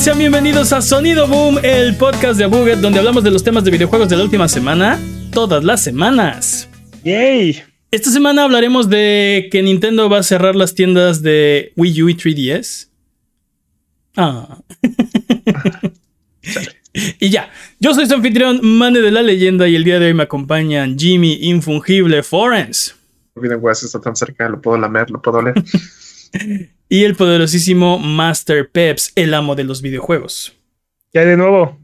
Sean bienvenidos a Sonido Boom, el podcast de Buget donde hablamos de los temas de videojuegos de la última semana, todas las semanas. ¡Yay! Esta semana hablaremos de que Nintendo va a cerrar las tiendas de Wii U y 3DS. Ah. y ya, yo soy su anfitrión, Mane de la Leyenda, y el día de hoy me acompañan Jimmy Infungible Forens. Olviden, Wes está tan cerca, lo puedo lamer, lo puedo oler. y el poderosísimo Master Peps, el amo de los videojuegos. ¿Qué hay de nuevo?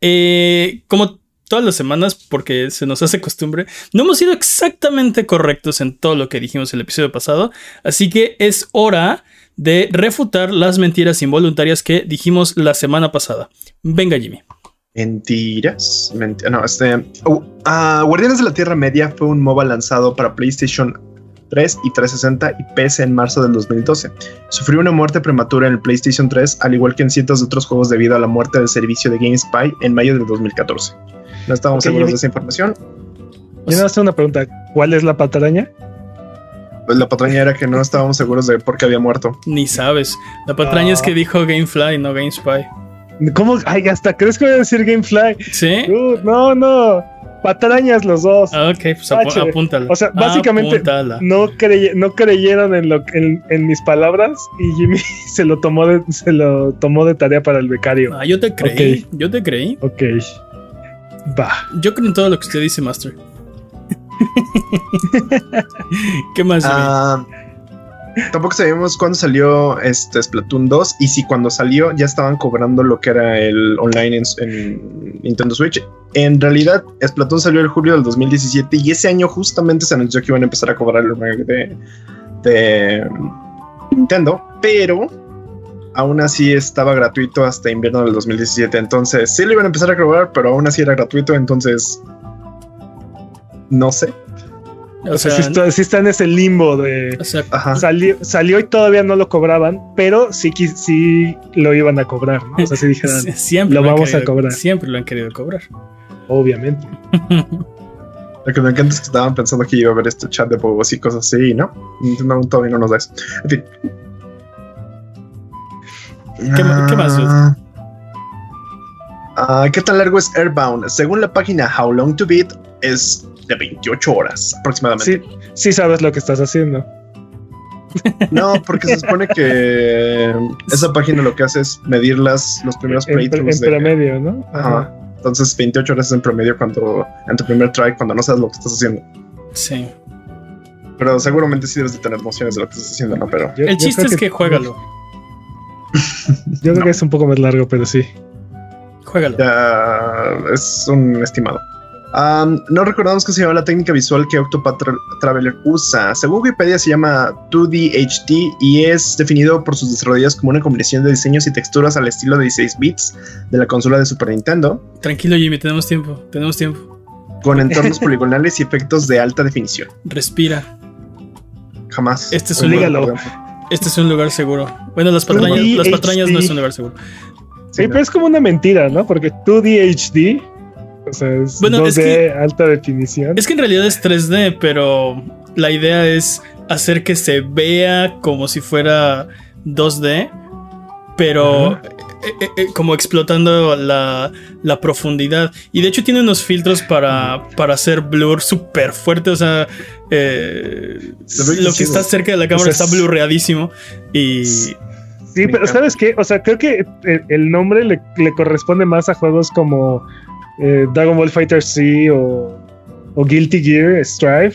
Eh, como todas las semanas, porque se nos hace costumbre, no hemos sido exactamente correctos en todo lo que dijimos el episodio pasado, así que es hora de refutar las mentiras involuntarias que dijimos la semana pasada. Venga, Jimmy. Mentiras. no, este. Uh, Guardianes de la Tierra Media fue un MOBA lanzado para PlayStation 3 y 360 y PC en marzo del 2012. Sufrió una muerte prematura en el PlayStation 3, al igual que en cientos de otros juegos debido a la muerte del servicio de GameSpy en mayo del 2014. No estábamos seguros de esa información. Yo no hacer una pregunta. ¿Cuál es la patraña? Pues la patraña era que no estábamos seguros de por qué había muerto. Ni sabes. La patraña es que ah. dijo GameFly, no GameSpy. ¿Cómo? Ay, hasta crees que voy a decir GameFly. Sí. no, no. Patrañas los dos. Ah, ok, pues apúntala. O sea, básicamente no, no creyeron en, lo, en, mis palabras y Jimmy se lo tomó de, se lo tomó de tarea para el becario. Ah, yo te creí. Yo te creí. Ok. Va. Yo creo en todo lo que usted dice, Master. ¿Qué más? Ah, tampoco sabíamos cuándo salió este Splatoon 2 y si cuando salió ya estaban cobrando lo que era el online en, Nintendo Switch. En realidad, Splatoon salió en julio del 2017 y ese año justamente se anunció que iban a empezar a cobrar el online de, de Nintendo, pero aún así estaba gratuito hasta invierno del 2017. Entonces, sí lo iban a empezar a cobrar, pero aún así era gratuito. Entonces, no sé. O, sea, sí está, en ese limbo de salió, salió, y todavía no lo cobraban, pero sí, sí lo iban a cobrar, ¿no? O sea, sí dijeron, siempre lo, vamos a cobrar. Siempre lo han querido cobrar. Obviamente. Lo que me encanta es que estaban pensando que iba a haber este chat de bobos y cosas así, ¿no? No, todavía no nos da eso. En fin. ¿Qué, más? Ah, ah, ¿Qué tan largo es Airbound? Según la página How Long to Beat, es de 28 horas aproximadamente. Sí, sí sabes lo que estás haciendo. No, porque se supone que esa página lo que hace es medir las, los primeros playthroughs. En, promedio, ¿no? Ajá. Entonces 28 horas es en promedio cuando en tu primer try, cuando no sabes lo que estás haciendo. Sí. Pero seguramente sí debes de tener nociones de lo que estás haciendo, ¿no? Pero... el chiste es que, que juégalo. Yo creo que es un poco más largo, pero sí. Juégalo. es un estimado. No recordamos que se llama la técnica visual que Octopath Traveler usa. Según Wikipedia se llama 2D HD y es definido por sus desarrolladores como una combinación de diseños y texturas al estilo de 16 bits de la consola de Super Nintendo. Tranquilo Jimmy, tenemos tiempo, tenemos tiempo. Con entornos poligonales y efectos de alta definición. Respira. Jamás. Este es un este es un lugar seguro. Bueno, las patrañas, las patrañas no es un lugar seguro. Sí, pero es como una mentira, ¿no? Porque 2D HD, o sea, es 2D alta definición. Es que en realidad es 3D, pero la idea es hacer que se vea como si fuera 2D, pero eh, eh, eh, como explotando la, profundidad. Y de hecho tiene unos filtros para, para hacer blur súper fuerte. O sea, lo que está cerca de la cámara está blurreadísimo. Y. Sí, pero ¿sabes qué? O sea, creo que el, nombre le, corresponde más a juegos como Dragon Ball Fighter C o, o Guilty Gear Strive,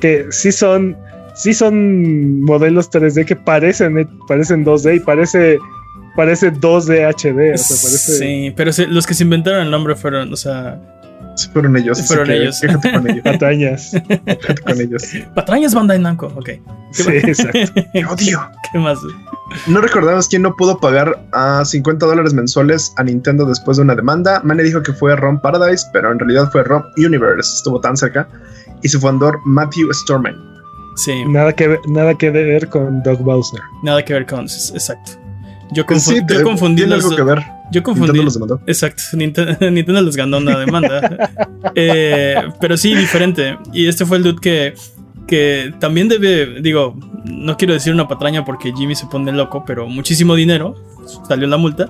que sí son sí son modelos 3D que parecen, parecen 2D y parece parece 2D HD. Sí, pero los que se inventaron el nombre fueron, o sea. Fueron ellos. Fueron ellos. con ellos. Patrañas. con ellos. Patrañas Bandai Namco, ok. Sí, exacto. odio. ¿Qué más? No recordamos quién no pudo pagar a 50 dólares mensuales a Nintendo después de una demanda. Mane dijo que fue Rom Paradise, pero en realidad fue Rom Universe. Estuvo tan cerca. Y su fundador, Matthew Storman. Sí. Nada que, ver, nada que ver con Doug Bowser. Nada que ver con, exacto. Yo, yo confundí los, algo que ver. Yo confundí. Nintendo los demandó. Exacto, Nintendo, les ganó una demanda. Eh, pero sí, diferente. Y este fue el dude que que también debe, digo, no quiero decir una patraña porque Jimmy se pone loco, pero muchísimo dinero, salió la multa.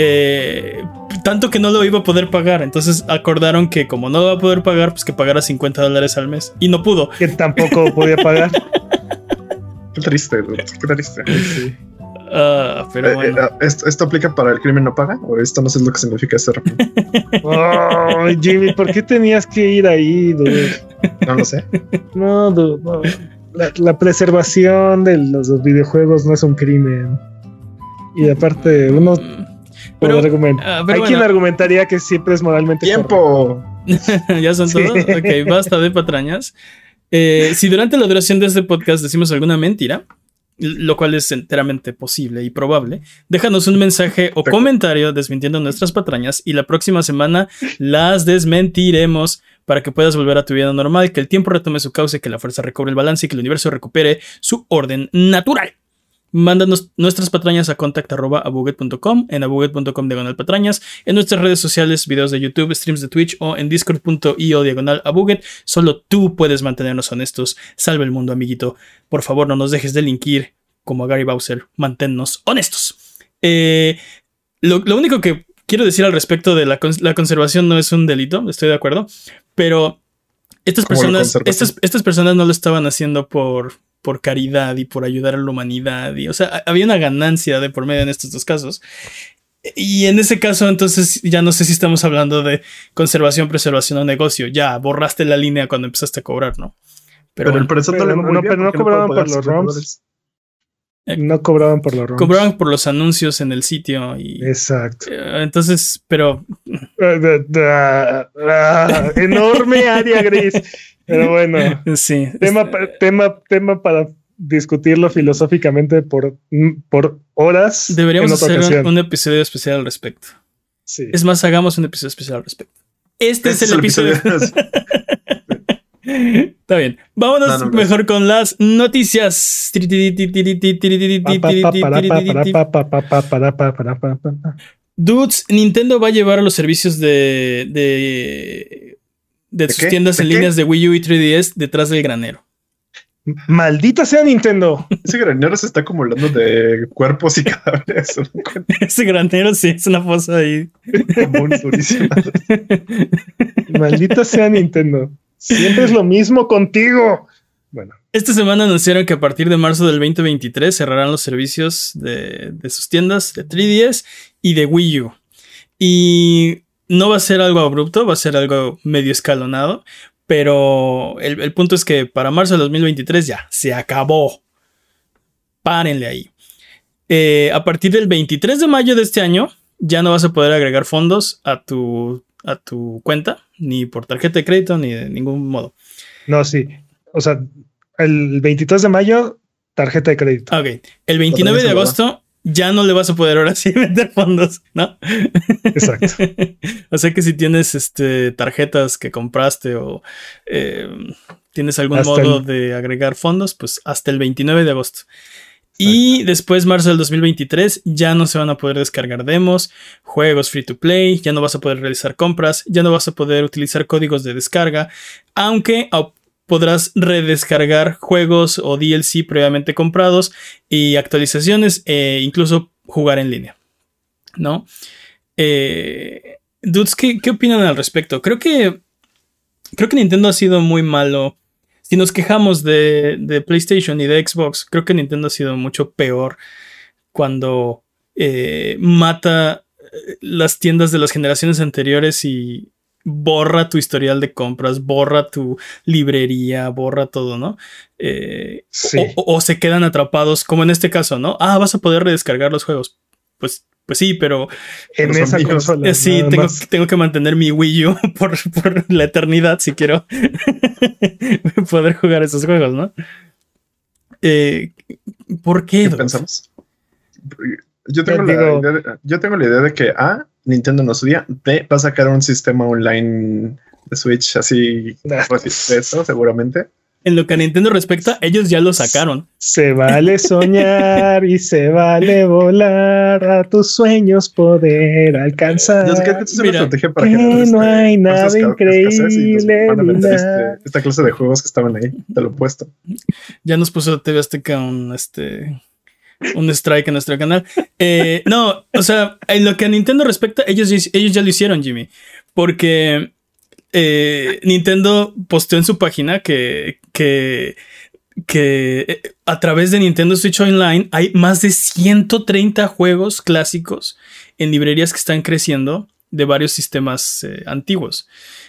Eh, tanto que no lo iba a poder pagar. Entonces acordaron que como no lo va a poder pagar, pues que pagara 50 dólares al mes. Y no pudo. Que tampoco podía pagar. qué triste, qué triste. Sí. Uh, pero eh, bueno. eh, ¿esto, ¿esto, aplica para el crimen no paga? ¿O esto no sé lo que significa ser? oh, Jimmy, ¿por qué tenías que ir ahí, dude? No lo sé. No, dude, no. La, la, preservación de los, los, videojuegos no es un crimen. Y aparte, uno. Pero, argument uh, pero Hay bueno. quien argumentaría que siempre es moralmente. ¡Tiempo! ¿Ya son todos? ok, basta de patrañas. Eh, si durante la duración de este podcast decimos alguna mentira, lo cual es enteramente posible y probable, déjanos un mensaje o comentario desmintiendo nuestras patrañas y la próxima semana las desmentiremos para que puedas volver a tu vida normal, que el tiempo retome su cauce, que la fuerza recobre el balance y que el universo recupere su orden natural. Mándanos nuestras patrañas a contact.abuget.com, en abuget.com diagonal patrañas, en nuestras redes sociales, videos de YouTube, streams de Twitch o en discord.io diagonal abuget. Solo tú puedes mantenernos honestos. Salve el mundo, amiguito. Por favor, no nos dejes delinquir como a Gary Bowser. Manténnos honestos. Eh, lo, lo, único que quiero decir al respecto de la, la, conservación no es un delito, estoy de acuerdo, pero estas personas, estas, estas personas no lo estaban haciendo por por caridad y por ayudar a la humanidad. Y, o sea, había una ganancia de por medio en estos dos casos. Y en ese caso, entonces, ya no sé si estamos hablando de conservación, preservación o negocio. Ya borraste la línea cuando empezaste a cobrar, ¿no? Pero, pero no, no, pero no cobraban por los ROMs. No cobraban por los ROMs. Cobraban por los anuncios en el sitio. Y, Exacto. Entonces, pero. enorme área gris. Pero bueno, sí. Tema, tema, tema para discutirlo filosóficamente por, por horas. Deberíamos hacer ocasión. un, episodio especial al respecto. Sí. Es más, hagamos un episodio especial al respecto. Este, este es, el episodio. episodio. Está bien. Vámonos no, no, mejor con las noticias. Dudes, Nintendo va a llevar a los servicios de, de de, ¿De sus qué? tiendas ¿De en qué? líneas de Wii U y 3DS detrás del granero. Maldita sea Nintendo. Ese granero se está acumulando de cuerpos y cadáveres. Ese granero sí es una fosa ahí. Maldita sea Nintendo. Siempre es lo mismo contigo. Bueno. Esta semana anunciaron que a partir de marzo del 2023 cerrarán los servicios de, de sus tiendas de 3DS y de Wii U. Y no va a ser algo abrupto, va a ser algo medio escalonado, pero el, el, punto es que para marzo de 2023 ya se acabó. Párenle ahí. Eh, a partir del 23 de mayo de este año ya no vas a poder agregar fondos a tu, a tu cuenta, ni por tarjeta de crédito, ni de ningún modo. No, sí. O sea, el 23 de mayo, tarjeta de crédito. Ok. El 29 de agosto ya no le vas a poder ahora sí meter fondos, ¿no? Exacto. o sea que si tienes este, tarjetas que compraste o eh, tienes algún hasta modo el... de agregar fondos, pues hasta el 29 de agosto. Y después, marzo del 2023, ya no se van a poder descargar demos, juegos free to play, ya no vas a poder realizar compras, ya no vas a poder utilizar códigos de descarga, aunque podrás redescargar juegos o DLC previamente comprados y actualizaciones e incluso jugar en línea. ¿No? Eh, dudes, ¿qué, ¿qué, opinan al respecto? Creo que. Creo que Nintendo ha sido muy malo. Si nos quejamos de, de PlayStation y de Xbox, creo que Nintendo ha sido mucho peor cuando eh, mata eh, las tiendas de las generaciones anteriores y, borra tu historial de compras, borra tu librería, borra todo, ¿no? Eh, sí. o, o, se quedan atrapados, como en este caso, ¿no? Ah, vas a poder redescargar los juegos. Pues, pues sí, pero en esa amigos, consola. Sí, tengo, tengo, que mantener mi Wii U por, por la eternidad si quiero poder jugar esos juegos, ¿no? Eh, ¿Por qué? ¿Qué pensamos? Yo tengo, la idea de, yo tengo la idea de que A, Nintendo no subía, B, va a sacar un sistema online de Switch así eso, seguramente. En lo que a Nintendo respecta, ellos ya lo sacaron. Se vale soñar y se vale volar a tus sueños poder alcanzar. Yo sé que esto es una Mira, estrategia para que no este, hay nada increíble este, esta clase de juegos que estaban ahí, te lo he puesto. Ya nos puso TV Azteca un este. Un strike en nuestro canal. Eh, no, o sea, en lo que a Nintendo respecta, ellos, ellos ya lo hicieron, Jimmy. Porque eh, Nintendo posteó en su página que, que, que eh, a través de Nintendo Switch Online hay más de 130 juegos clásicos en librerías que están creciendo de varios sistemas eh, antiguos.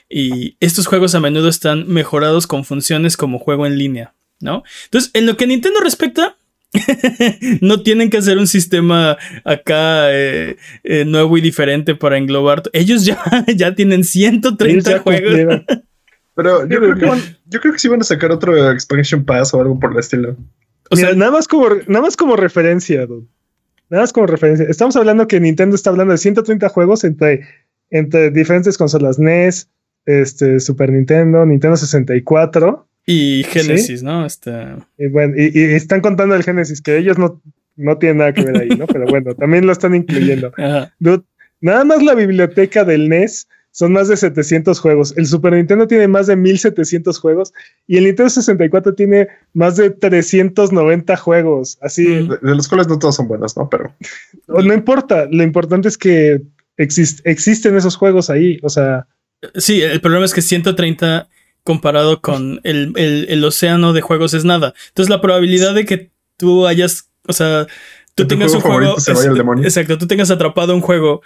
Y estos juegos a menudo están mejorados con funciones como juego en línea, ¿no? Entonces, en lo que Nintendo respecta, no tienen que hacer un sistema acá eh, eh, nuevo y diferente para englobar. Ellos ya, ya tienen 130 Ellos ya juegos. cumplieron. Pero yo creo, creo que van- yo creo que sí van a sacar otro expansion pass o algo por el estilo. O Mira, sea, nada más como nada más como referencia, dude. Nada más como referencia. Estamos hablando que Nintendo está hablando de 130 juegos entre, entre diferentes consolas NES, este, Super Nintendo, Nintendo 64. Y Genesis, ¿no? Este, Y, bueno, y, y están contando el Genesis, que ellos no, no tienen nada que ver ahí, ¿no? Pero bueno, también lo están incluyendo. Dude, nada más la biblioteca del NES son más de 700 juegos. El Super Nintendo tiene más de 1700 juegos y el Nintendo 64 tiene más de 390 juegos. Así, Mm. De, de los cuales no todos son buenos, ¿no? Pero no importa, lo importante es que exist- existen esos juegos ahí. O sea, Sí, el problema es que 130 comparado con el, el- el océano de juegos es nada. Entonces la probabilidad de que tú hayas, o sea, tú Que tu tengas un juego se vaya demonio. Exacto, tú tengas atrapado un juego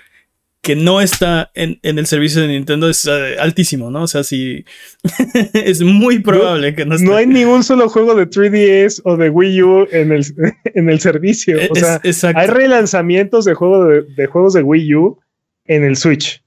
que no está en, en el servicio de Nintendo es eh, altísimo, ¿no? O sea, sí, es muy probable que no esté. no hay ningún solo juego de 3DS o de Wii U en el, en el servicio. O Es- sea, exacto. hay relanzamientos de, juego de, de juegos de Wii U en el Switch.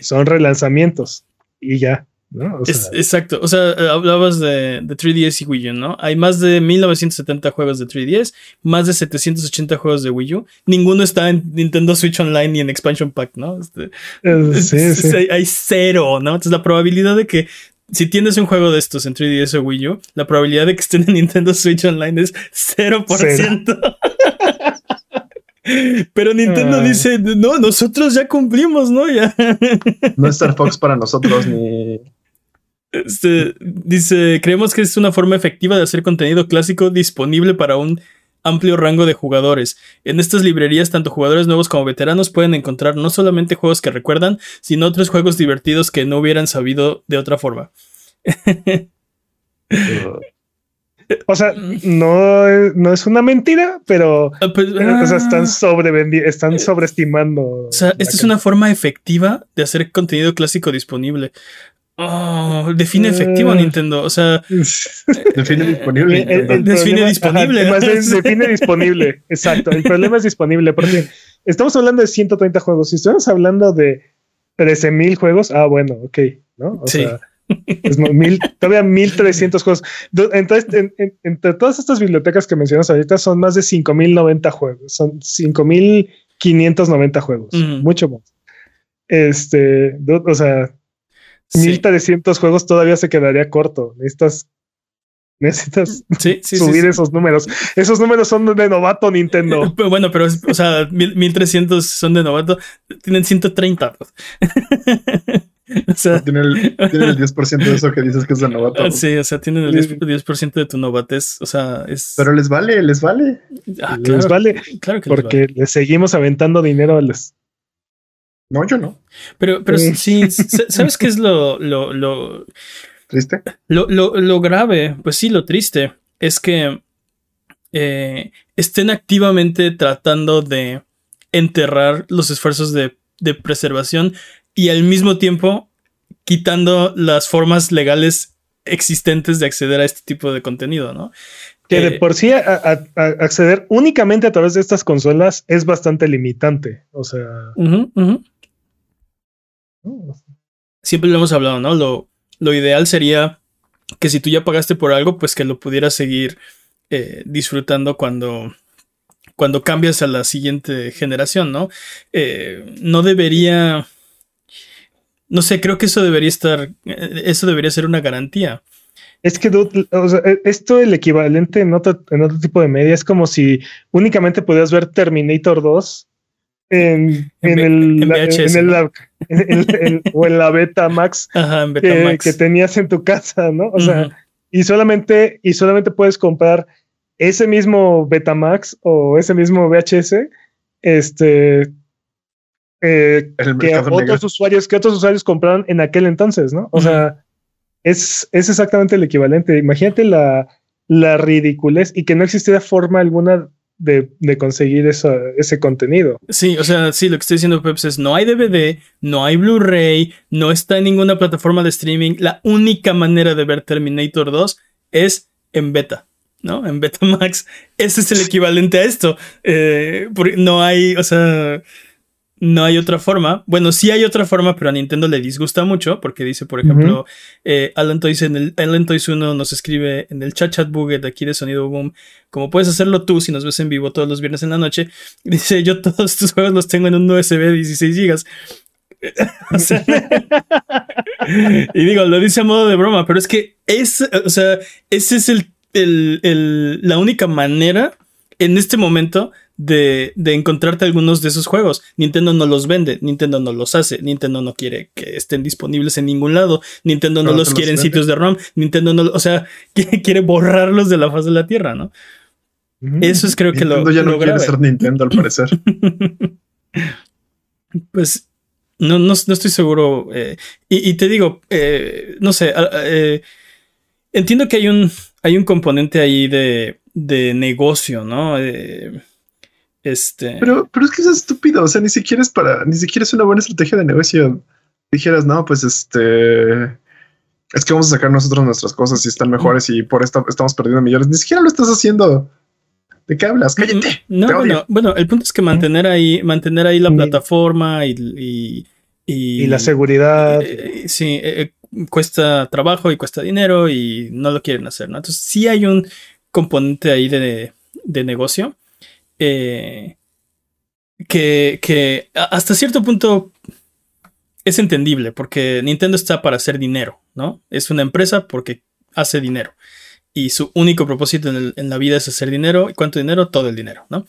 Son relanzamientos y ya. ¿No? O sea, Es- exacto. O sea, eh, hablabas de, de 3DS y Wii U, ¿no? Hay más de 1970 juegos de 3DS, más de 780 juegos de Wii U. Ninguno está en Nintendo Switch Online ni en Expansion Pack, ¿no? Este, eh, es- sí, es- sí. Hay, hay cero, ¿no? Entonces la probabilidad de que si tienes un juego de estos en 3DS o Wii U, la probabilidad de que estén en Nintendo Switch Online es 0%. Pero Nintendo Ah. dice, no, nosotros ya cumplimos, ¿no? Ya. no es Star Fox para nosotros ni. Este, dice, creemos que es una forma efectiva de hacer contenido clásico disponible para un amplio rango de jugadores. En estas librerías, tanto jugadores nuevos como veteranos pueden encontrar no solamente juegos que recuerdan, sino otros juegos divertidos que no hubieran sabido de otra forma. O sea, no, es- no es una mentira, pero Ah, pues, o sea, están ah, están sobreestimando. o sea, esta es una forma efectiva de hacer contenido clásico disponible. Oh, define efectivo Eh. Nintendo. O sea, Define disponible. El- el- el Define problema- disponible. ajá, define disponible. Exacto. El problema es disponible porque estamos hablando de 130 juegos. Si estuviéramos hablando de 13 mil juegos, ah, bueno, ok, ¿no? O Sí. sea, es mo- mil, todavía 1300 juegos. Entonces, en- en- entre todas estas bibliotecas que mencionas ahorita, son más de 5090 juegos. Son 5590 juegos. Ujú. Mucho más. Este, o sea, sí, 1300 juegos todavía se quedaría corto. Necesitas, necesitas sí, sí, sí, subir sí. esos números. Esos números son de novato Nintendo. Pero bueno, pero, es- o sea, mil- 1300 son de novato, tienen 130. pues. o sea, Tiene el, tiene el 10% de eso que dices que es de novato. sí, o sea, tienen el 10%, 10% de tu novatez. O sea, es. Pero les vale, les vale. Ah, Les vale claro que les porque vale. le seguimos aventando dinero a los. No, yo no. Pero, pero Sí. sí, ¿sabes qué es lo, lo, lo, ¿Triste? Lo, lo- lo grave, pues sí, lo triste, es que eh, estén activamente tratando de enterrar los esfuerzos de, de preservación y al mismo tiempo quitando las formas legales existentes de acceder a este tipo de contenido, ¿no? Que de Eh, por sí a- a- a- acceder únicamente a través de estas consolas es bastante limitante. O sea. ¿No? Siempre lo hemos hablado, ¿no? Lo, lo ideal sería que si tú ya pagaste por algo, pues que lo pudieras seguir eh, disfrutando cuando, cuando cambias a la siguiente generación, ¿no? Eh, no debería. No sé, creo que eso debería estar. eh, Eso debería ser una garantía. Es que e, esto el equivalente en otro, en otro tipo de media es como si únicamente pudieras ver Terminator 2 en, en, el, en, o en la beta Max, que, tenías en tu casa, ¿no? O sea, y solamente, y solamente puedes comprar ese mismo Betamax o ese mismo VHS, este, eh, que otros usuarios, que otros usuarios compraron en aquel entonces, ¿no? O sea, es, es exactamente el equivalente. Imagínate la, la ridiculez y que no existiera forma alguna de, conseguir ese contenido. Sí, o sea, sí, lo que estoy diciendo Peps es no hay DVD, no hay Blu-ray, no está en ninguna plataforma de streaming. La única manera de ver Terminator 2 es en beta. ¿no? En Betamax. Ese es el equivalente a esto. Eh, no hay, o sea, no hay otra forma. Bueno, sí hay otra forma, pero a Nintendo le disgusta mucho porque dice, por ejemplo, eh, Alan Toys en el Alan Toys 1 nos escribe en el chat chat buget de aquí de Sonido Boom, como puedes hacerlo tú si nos ves en vivo todos los viernes en la noche. Dice, yo todos estos juegos los tengo en un USB de 16 GB. y digo, lo dice a modo de broma, pero es que es, o sea, ese es el la única manera en este momento de, encontrarte algunos de esos juegos. Nintendo no los vende, Nintendo no los hace, Nintendo no quiere que estén disponibles en ningún lado, Nintendo no, los quiere en sitios de ROM, Nintendo no, o sea, quiere borrarlos de la faz de la tierra, ¿no? Eso es creo que lo. ya no quiere ser Nintendo al parecer. pues no, no, estoy seguro. Eh, y, te digo, eh, no sé, eh, entiendo que hay un, hay un componente ahí de, de negocio, ¿no? Este. Pero, pero es que es estúpido. O sea, ni siquiera es para, ni siquiera es una buena estrategia de negocio. Dijeras, no, pues este. Es que vamos a sacar nosotros nuestras cosas y están mejores y por esto estamos perdiendo millones. Ni siquiera lo estás haciendo. ¿De qué hablas? Cállate. No, bueno, bueno, el punto es que mantener ahí, mantener ahí la plataforma y, y, la seguridad. Eh, sí, eh, eh, cuesta trabajo y cuesta dinero y no lo quieren hacer, ¿no? Entonces sí hay un componente ahí de, negocio eh, que, que hasta cierto punto es entendible porque Nintendo está para hacer dinero, ¿no? Es una empresa porque hace dinero y su único propósito en, la vida es hacer dinero. ¿Y cuánto dinero? Todo el dinero, ¿no?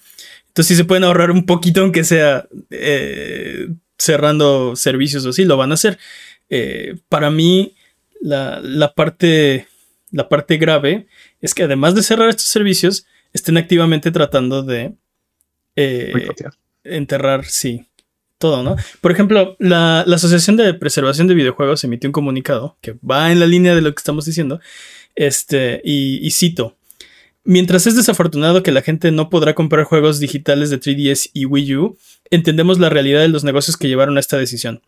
Entonces, si se pueden ahorrar un poquito, aunque sea eh, cerrando servicios o así, lo van a hacer. Eh, para mí la, parte, la parte grave es que además de cerrar estos servicios, estén activamente tratando de eh, enterrar, sí, todo, ¿no? Por ejemplo, la, Asociación de Preservación de Videojuegos emitió un comunicado que va en la línea de lo que estamos diciendo, este, y, y cito. Mientras es desafortunado que la gente no podrá comprar juegos digitales de 3DS y Wii U, entendemos la realidad de los negocios que llevaron a esta decisión.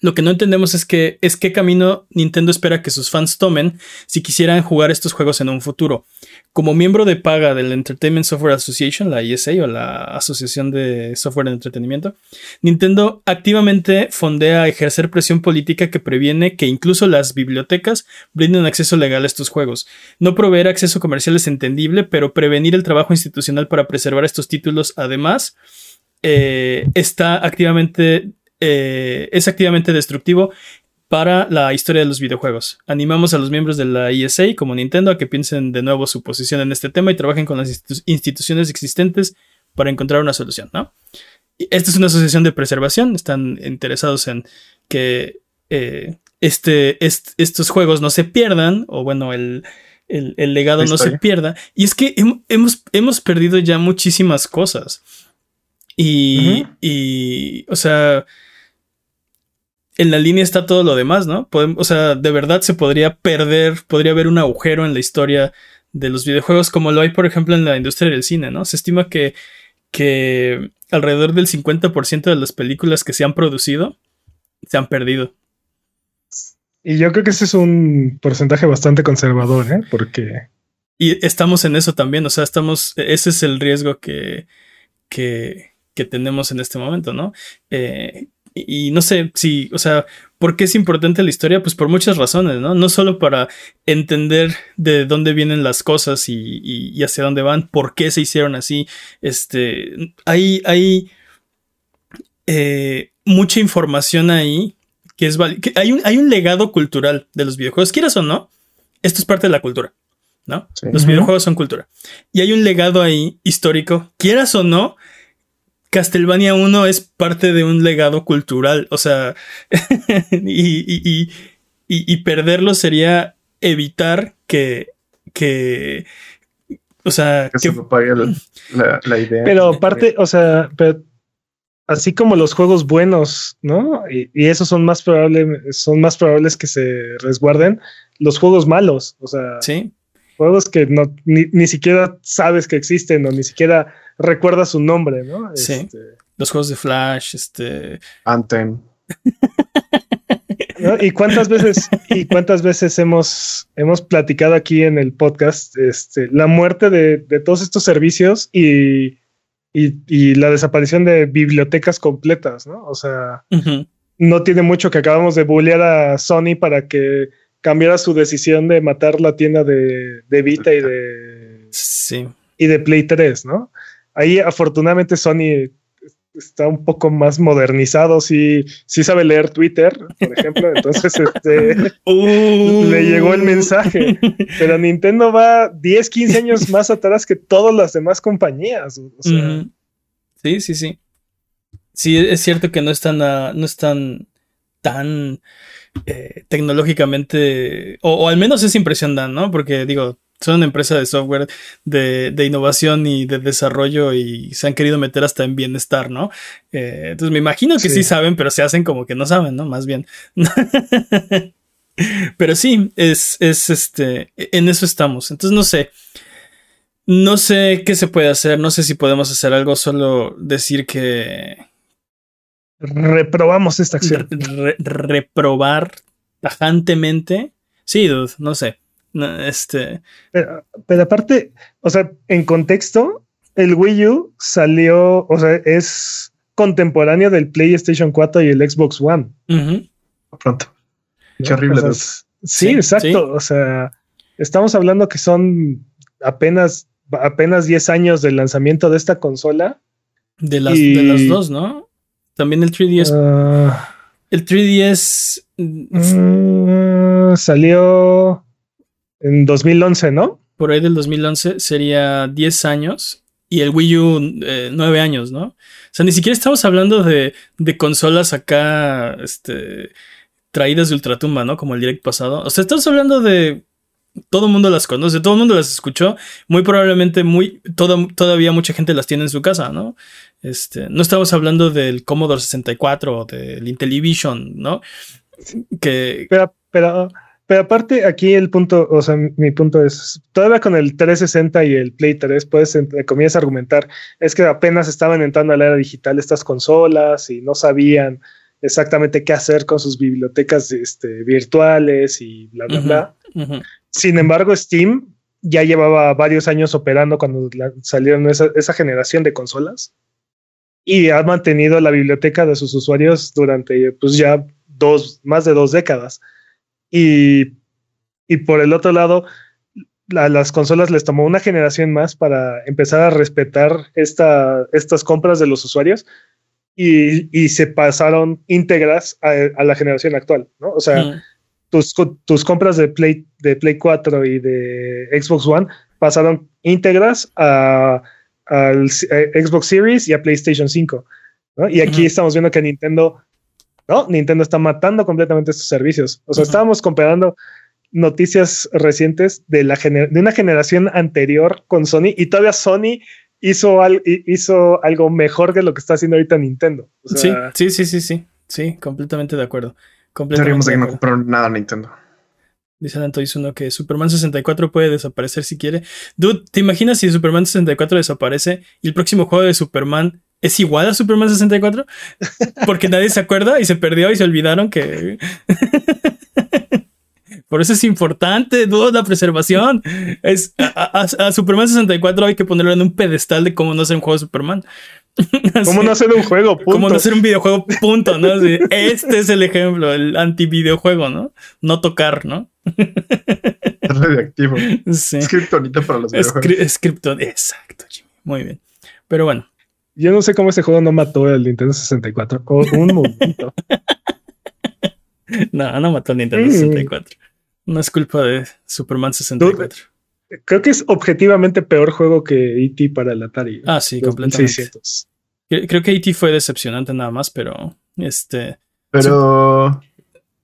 Lo que no entendemos es que es qué camino Nintendo espera que sus fans tomen si quisieran jugar estos juegos en un futuro. Como miembro de paga del Entertainment Software Association, la ESA o la Asociación de Software de Entretenimiento, Nintendo activamente fondea ejercer presión política que previene que incluso las bibliotecas brinden acceso legal a estos juegos. No proveer acceso comercial es entendible, pero prevenir el trabajo institucional para preservar estos títulos, además, eh, está activamente eh, es activamente destructivo para la historia de los videojuegos. Animamos a los miembros de la ESA como Nintendo a que piensen de nuevo su posición en este tema y trabajen con las instituciones existentes para encontrar una solución, ¿no? Esta es una asociación de preservación, están interesados en que eh, este, estos juegos no se pierdan, o bueno, el, legado no se pierda. Y es que hemos, hemos perdido ya muchísimas cosas. Y, y o sea, en la línea está todo lo demás, ¿no? o sea, de verdad se podría perder, podría haber un agujero en la historia de los videojuegos, como lo hay, por ejemplo, en la industria del cine, ¿no? Se estima que, que alrededor del 50% de las películas que se han producido se han perdido. Y yo creo que ese es un porcentaje bastante conservador, ¿eh? Porque... Y estamos en eso también, o sea, estamos, ese es el riesgo que, que, que tenemos en este momento, ¿no? Eh, y, no sé si, o sea, ¿por qué es importante la historia? Pues por muchas razones, ¿no? No solo para entender de dónde vienen las cosas y, hacia dónde van, por qué se hicieron así. Este, hay, hay eh, mucha información ahí que es que hay un, hay un legado cultural de los videojuegos, quieras o no. esto es parte de la cultura, ¿no? Los videojuegos son cultura. Y hay un legado ahí histórico, quieras o no, Castlevania 1 es parte de un legado cultural, o sea, y, y, perderlo sería evitar que, que o sea, que, se la, idea. Pero aparte, o sea, así como los juegos buenos, ¿no? Y, esos son más probables, son más probables que se resguarden. Los juegos malos, o sea, sí. Juegos que no ni, siquiera sabes que existen o ni siquiera recuerdas su nombre, ¿no? Sí. Este, los juegos de Flash, este. Anthem. ¿Y cuántas veces, y cuántas veces hemos, hemos platicado aquí en el podcast este, la muerte de, todos estos servicios y, y, la desaparición de bibliotecas completas, ¿no? O sea, no tiene mucho que acabamos de bullear a Sony para que cambiara su decisión de matar la tienda de, de Vita y de, sí. y de Play 3, ¿no? Ahí afortunadamente Sony está un poco más modernizado, sí, sí sabe leer Twitter, por ejemplo, entonces este, uh. le llegó el mensaje, pero Nintendo va 10, 15 años más atrás que todas las demás compañías. Sí, sí, sí. Sí, es cierto que no están, no están tan eh, tecnológicamente, o, o, al menos esa impresión dan, ¿no? Porque digo, son una empresa de software de, innovación y de desarrollo y se han querido meter hasta en bienestar, ¿no? Eh, entonces me imagino que sí. saben, pero se hacen como que no saben, ¿no? Más bien. pero sí, es, es este, en eso estamos. Entonces no sé. No sé qué se puede hacer, no sé si podemos hacer algo, solo decir que... Reprobamos esta acción. reprobar tajantemente. Sí, dude, no sé este. Pero, aparte, o sea, en contexto, el Wii U salió, o sea, es contemporáneo del PlayStation 4 y el Xbox One. Pronto. Qué horrible. sí, exacto. O sea, estamos hablando que son apenas, apenas 10 años del lanzamiento de esta consola. De las, de las dos, ¿no? También el 3DS. Ah. el 3DS. Mm, salió en 2011, ¿no? Por ahí del 2011 sería 10 años y el Wii U 9 eh, años, ¿no? O sea, ni siquiera estamos hablando de, de consolas acá, este, traídas de ultratumba, ¿no? Como el direct pasado. O sea, estamos hablando de... Todo el mundo las conoce, todo el mundo las escuchó. Muy probablemente, muy, todavía mucha gente las tiene en su casa, ¿no? Este, no estamos hablando del Commodore 64 o del Intellivision, ¿no? Que... Pero, pero pero aparte, aquí el punto, o sea, mi punto es, todavía con el 360 y el Play 3 puedes, comienzas a argumentar, es que apenas estaban entrando a la era digital estas consolas y no sabían exactamente qué hacer con sus bibliotecas este, virtuales y bla, bla, bla. Sin embargo, Steam ya llevaba varios años operando cuando salieron esa, esa generación de consolas y ha mantenido la biblioteca de sus usuarios durante, pues ya dos, más de dos décadas. Y, por el otro lado, a las consolas les tomó una generación más para empezar a respetar esta, estas compras de los usuarios y, se pasaron íntegras a, la generación actual, ¿no? O sea, tus, tus, compras de Play, de Play 4 y de Xbox One pasaron íntegras a, al Xbox Series y a PlayStation 5. Y aquí estamos viendo que Nintendo ¿no? Nintendo está matando completamente estos servicios. O sea, estábamos comparando noticias recientes de, la de una generación anterior con Sony y todavía Sony hizo, hizo algo mejor que lo que está haciendo ahorita Nintendo. sí, sí, sí, sí, sí, sí, completamente de acuerdo. Completamente que no compraron nada Nintendo. Dice Danto uno que Superman 64 puede desaparecer si quiere. Dude, ¿te imaginas si Superman 64 desaparece y el próximo juego de Superman es igual a Superman 64 porque nadie se acuerda y se perdió y se olvidaron que... Por eso es importante, dudo, la preservación. Es, a, Superman 64 hay que ponerlo en un pedestal de cómo no hacer un juego de Superman. ¿Cómo no hacer un juego? Punto. Cómo no hacer un videojuego, punto, ¿no? este es el ejemplo, el anti-videojuego, ¿no? No tocar, ¿no? Es radioactivo. Sí. Es para los videojuegos. Es exacto, Jimmy. Muy bien. Pero bueno, yo no sé cómo ese juego no mató el Nintendo 64. un momento. no, no mató el Nintendo 64. No es culpa de Superman 64. Creo que es objetivamente peor juego que E.T. para el Atari. Ah, sí, completamente. Creo que E.T. fue decepcionante nada más, pero este. Pero.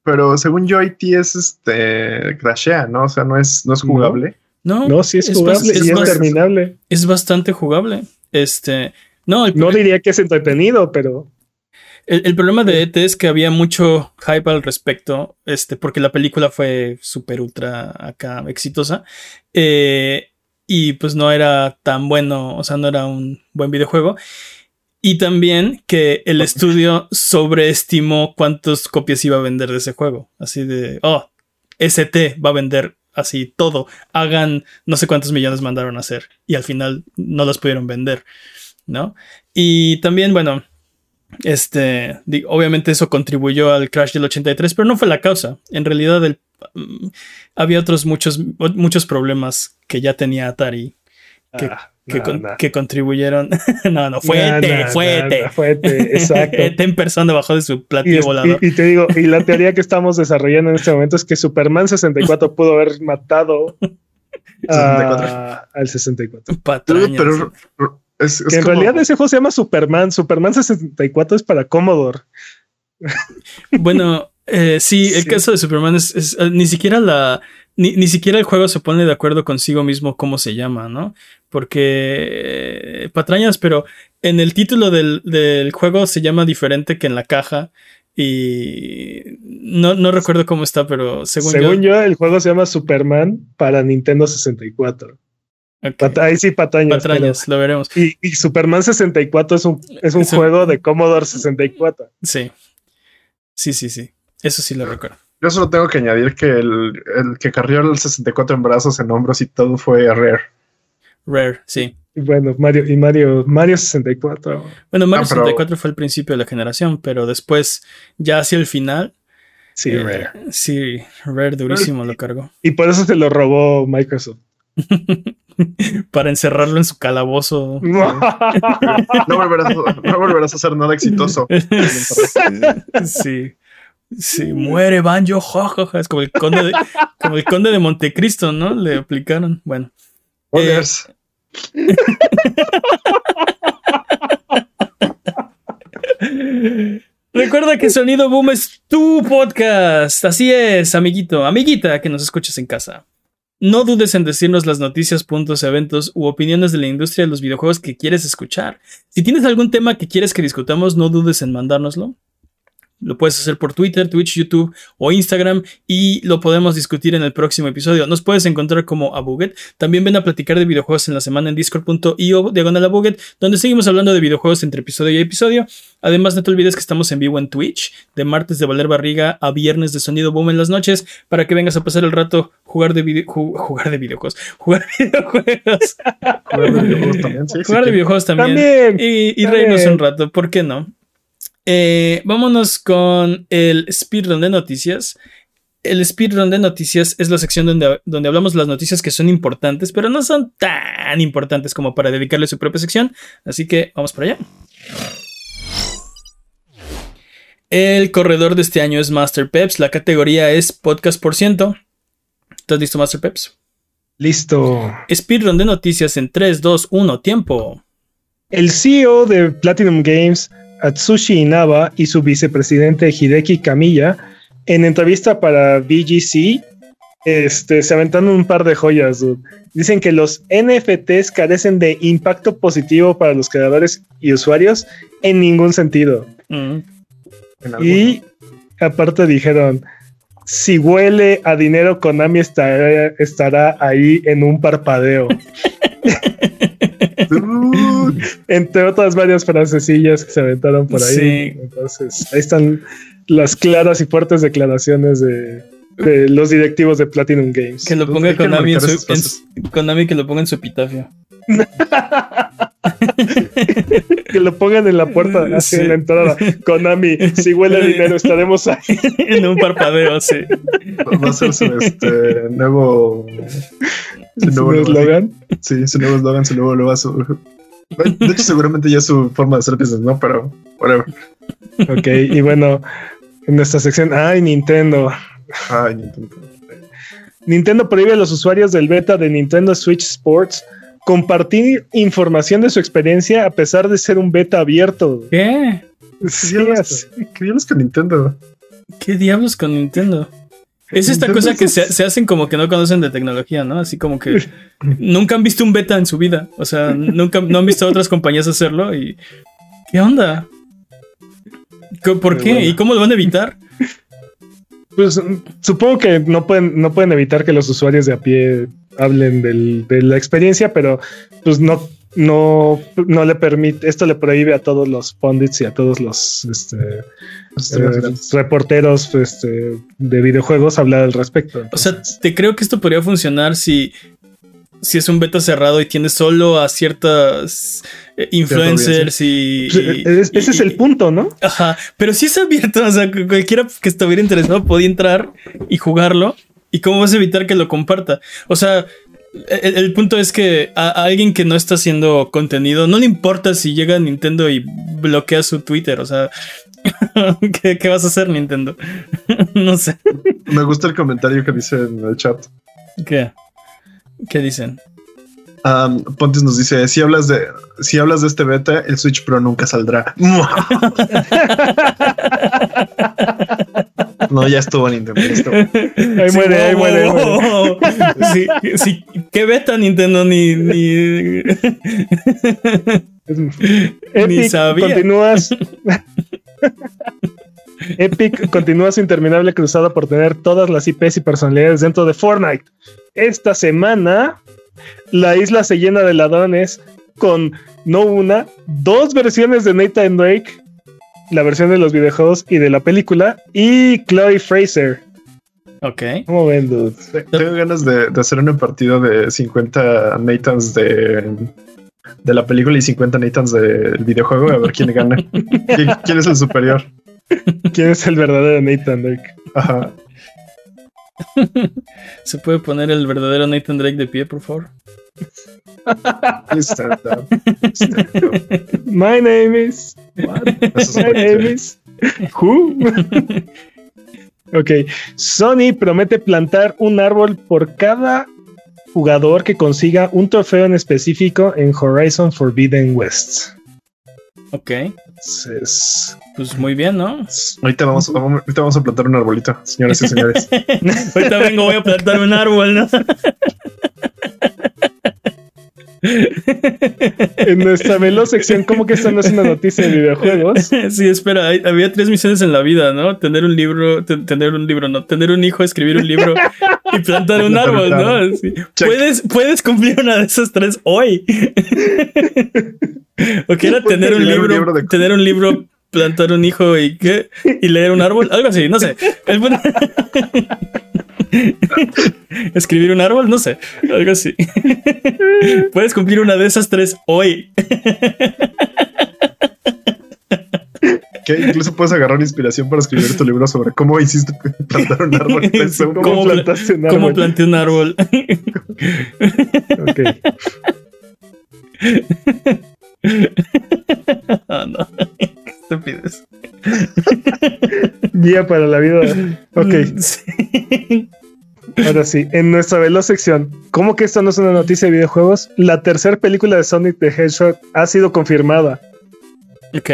Pero según yo, E.T. es este. crashea, ¿no? O sea, no es, no es jugable. No, no, sí es, jugable es, y es terminable. Es bastante jugable. Este. No, no diría que es entretenido, pero. El, problema de ET es que había mucho hype al respecto, este, porque la película fue súper ultra acá exitosa. Eh, y pues no era tan bueno, o sea, no era un buen videojuego. Y también que el estudio sobreestimó cuántas copias iba a vender de ese juego. Así de, oh, ST va a vender así todo. Hagan no sé cuántos millones mandaron a hacer. Y al final no los pudieron vender, ¿no? Y también, bueno, este, obviamente eso contribuyó al crash del 83, pero no fue la causa. En realidad el, mm, había otros muchos, muchos problemas que ya tenía Atari que, ah, que, contribuyeron. no, no, fuete, fuete. fuete, exacto. en persona debajo de su platillo volador. Y, te digo, y la teoría que estamos desarrollando en este momento es que Superman 64 pudo haber matado al 64. pero, que en realidad ese juego se llama Superman. Superman 64 es para Commodore. Bueno, eh, sí, el caso de Superman es, eh, ni siquiera la. Ni, siquiera el juego se pone de acuerdo consigo mismo cómo se llama, ¿no? Porque. Eh, patrañas, pero en el título del, juego se llama diferente que en la caja. Y no, no recuerdo cómo está, pero según, según yo, el juego se llama Superman para Nintendo 64 ahí sí, patañas. Patrañas, lo veremos. Y, Superman 64 es un, es un juego de Commodore 64. Sí. Sí, sí, sí. Eso sí lo recuerdo. Yo solo tengo que añadir que el, que carrió el 64 en brazos, en hombros y todo fue Rare. Rare, sí. Y bueno, Mario, y Mario, Mario 64. Bueno, Mario 64 ah, fue el principio de la generación, pero después, ya hacia el final. Sí, eh, Rare. Sí, Rare durísimo lo cargó. Y por eso se lo robó Microsoft. para encerrarlo en su calabozo. No, volverás, a hacer nada exitoso. sí. Sí, muere Banjo, Es como el conde de, como el conde de Montecristo, ¿no? Le aplicaron. Bueno. Eh, Recuerda que Sonido Boom es tu podcast. Así es, amiguito, amiguita que nos escuches en casa. No dudes en decirnos las noticias, puntos, eventos u opiniones de la industria de los videojuegos que quieres escuchar. Si tienes algún tema que quieres que discutamos, no dudes en mandárnoslo. Lo puedes hacer por Twitter, Twitch, YouTube o Instagram y lo podemos discutir en el próximo episodio. Nos puedes encontrar como Abuget. También ven a platicar de videojuegos en la semana en discord.io diagonal Abuget, donde seguimos hablando de videojuegos entre episodio y episodio. Además, no te olvides que estamos en vivo en Twitch, de martes de Valer Barriga a viernes de Sonido Boom en las noches, para que vengas a pasar el rato jugar de, jugar de videojuegos. Jugar videojuegos. jugar de videojuegos también. jugar de videojuegos también. y, y reírnos un rato, ¿por qué no? Eh, vámonos con el speedrun de noticias. El speedrun de noticias es la sección donde, donde hablamos de las noticias que son importantes, pero no son tan importantes como para dedicarle su propia sección. Así que vamos para allá. El corredor de este año es Master Peps. La categoría es podcast por ciento. ¿Estás listo, Master Peps? Listo. Speedrun de noticias en 3, 2, 1, tiempo. El CEO de Platinum Games Atsushi Inaba y su vicepresidente Hideki Kamiya, en entrevista para BGC, este, se aventaron un par de joyas. Dicen que los NFTs carecen de impacto positivo para los creadores y usuarios en ningún sentido. Mm. Y aparte dijeron, si huele a dinero, Konami estará, estará ahí en un parpadeo. Entre otras varias frasecillas que se aventaron por ahí. Entonces, ahí están las claras y fuertes declaraciones de, los directivos de Platinum Games. Que lo ponga Konami, en su, Konami que lo ponga en su epitafio. que lo pongan en la puerta, así en la entrada. Konami, si huele dinero, estaremos ahí. en un parpadeo, sí. Va a ser su este, nuevo. Su nuevo eslogan. Sí, su nuevo eslogan, su nuevo logo. Su... De hecho, seguramente ya es su forma de hacer piezas, ¿no? Pero, whatever. Ok, y bueno, en esta sección, ay, Nintendo. Ay, Nintendo. Nintendo prohíbe a los usuarios del beta de Nintendo Switch Sports compartir información de su experiencia a pesar de ser un beta abierto. ¿Qué? Sí, ¿Qué diablos con Nintendo? ¿Qué diablos con Nintendo? Es esta Nintendo cosa que es- se, se hacen como que no conocen de tecnología, ¿no? Así como que nunca han visto un beta en su vida. O sea, nunca no han visto a otras compañías hacerlo y. ¿Qué onda? ¿Qué- ¿Por qué? bueno. ¿Y cómo lo van a evitar? Pues supongo que no pueden, no pueden evitar que los usuarios de a pie hablen del- de la experiencia, pero pues no, no, no le permite, esto le prohíbe a todos los pundits y a todos los este, eh, reporteros este, de videojuegos hablar al respecto. O sea, te creo que esto podría funcionar si, si es un beta cerrado y tienes solo a ciertas eh, influencers y, pues, y- es- ese es y- el punto, ¿no? Ajá, pero si es abierto, o sea, cualquiera que estuviera interesado podía entrar y jugarlo. ¿Y cómo vas a evitar que lo comparta? O sea, el, el punto es que a, a alguien que no está haciendo contenido, no le importa si llega a Nintendo y bloquea su Twitter, o sea, ¿qué, qué vas a hacer Nintendo? no sé. Me gusta el comentario que dice en el chat. ¿Qué? ¿Qué dicen? Um, Pontis nos dice: si hablas de si hablas de este beta, el Switch Pro nunca saldrá. no, ya estuvo Nintendo. ya estuvo. Ahí Sí, muere, ahí wow, muere, ahí wow, muere. wow. Sí, sí, ¿qué beta Nintendo ni... ni... Epic sabía. continúas. Epic continúa su interminable cruzada por tener todas las IPs y personalidades dentro de Fortnite. Esta semana, la isla se llena de ladrones con no una, dos versiones de Nathan Drake, la versión de los videojuegos y de la película, y Chloe Fraser. Ok. ¿Cómo ven, dude? Tengo ganas de, de hacer una partida de 50 Nathans de, de la película y 50 Nathans del videojuego, a ver quién gana. ¿Quién, quién es el superior? ¿Quién es el verdadero Nathan Drake? Ajá. ¿Se puede poner el verdadero Nathan Drake de pie, por favor? Stand up. Stand up. My name is. What? My name is. Who? ok. Sony promete plantar un árbol por cada jugador que consiga un trofeo en específico en Horizon Forbidden West. Ok. Entonces, Pues muy bien, ¿no? Ahorita vamos, vamos- ahorita vamos a plantar un arbolito, señoras y señores. Ahorita vengo, voy a plantar un árbol, ¿no? en nuestra veloz sección, ¿cómo que esta no es una noticia de videojuegos? Sí, espera, hay- había tres misiones en la vida, ¿no? Tener un libro, te- tener un libro, no, tener un hijo, escribir un libro y plantar un árbol, ¿no? Sí. Puedes, puedes cumplir una de esas tres hoy. o que era tener un libro, libro de- tener un libro, plantar un hijo y qué, y leer un árbol, algo así, no sé. Escribir un árbol, no sé, algo así. Puedes cumplir una de esas tres hoy. Que incluso puedes agarrar inspiración para escribir tu libro sobre cómo hiciste plantar un árbol. ¿Cómo, ¿Cómo pla- plantaste un ¿Cómo árbol? planté un árbol? Ok. Ah, no. Qué estupidez. Guía para la vida. Ok. Sí. Ahora sí, en nuestra veloz sección, ¿cómo que esto no es una noticia de videojuegos? La tercera película de Sonic the Hedgehog ha sido confirmada. Ok.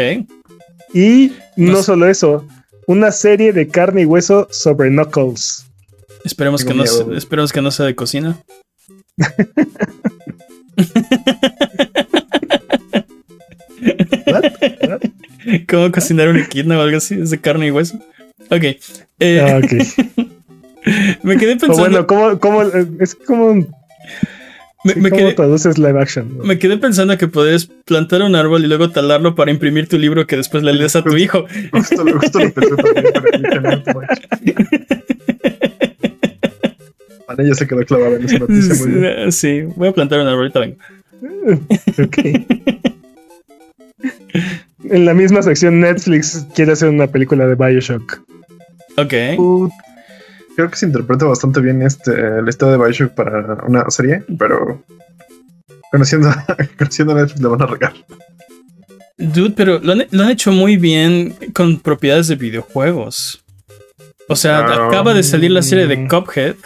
Y no, No solo eso, una serie de carne y hueso sobre Knuckles. Esperemos que, Tengo no, miedo. se- esperemos que no sea de cocina. ¿What? ¿What? ¿Cómo cocinar un equidna o algo así? Es de carne y hueso. Ok. Eh, Ah, ok. me quedé O pensando. bueno, ¿cómo, cómo, eh, es como, me, sí, me ¿cómo quedé, traduces live action? me quedé pensando que podrías plantar un árbol y luego talarlo para imprimir tu libro que después le lees a tu hijo. Justo, lo- justo lo pensé también, no. Ana ya se quedó clavada en esa noticia muy bien. Sí, voy a plantar un árbol. Ahorita vengo. Ok. En la misma sección, Netflix quiere hacer una película de Bioshock. Ok. Creo que se interpreta bastante bien este la historia de Bioshock para una serie, pero conociendo, conociendo a Netflix le van a regar. Dude, pero lo han, lo han hecho muy bien con propiedades de videojuegos. O sea, acaba de salir la serie de Cuphead.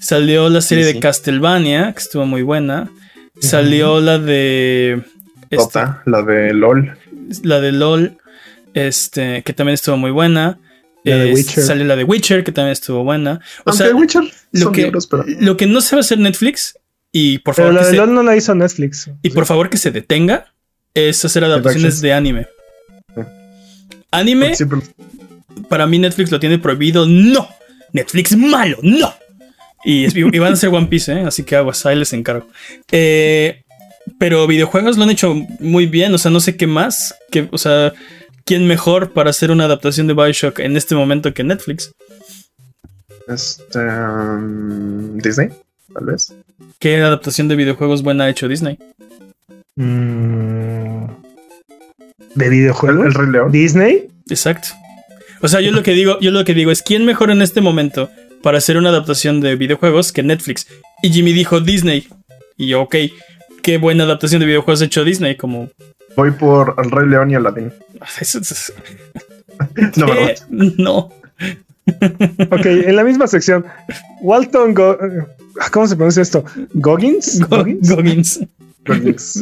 Salió la serie de Castlevania, que estuvo muy buena. Salió la de. Este, la de LOL. La de LOL. Este, que también estuvo muy buena. Salió la de Witcher, que también estuvo buena. O sea, Witcher lo, que, lo que no se va a hacer Netflix, y por favor. Pero la de LOL no la hizo Netflix. Y por favor que se detenga, es hacer adaptaciones de anime. Anime, para mí Netflix lo tiene prohibido. No, Netflix malo, no. Y, van a ser One Piece, ¿eh? así que aguas, ahí les encargo. Eh, pero videojuegos lo han hecho muy bien, o sea, no sé qué más. Que, o sea, ¿quién mejor para hacer una adaptación de Bioshock en este momento que Netflix? Este. Um, Disney, tal vez. ¿Qué adaptación de videojuegos buena ha hecho Disney? Mm, ¿De videojuegos? ¿El Rey León? ¿Disney? Exacto. O sea, yo lo que digo, yo lo que digo es quién mejor en este momento para hacer una adaptación de videojuegos que Netflix. Y Jimmy dijo Disney. Y yo, ok, qué buena adaptación de videojuegos ha hecho Disney, como. Voy por El Rey León y Aladdin. no, no. ok, en la misma sección, Walton ¿Cómo se pronuncia esto? ¿Goggins? ¿Goggins? Goggins.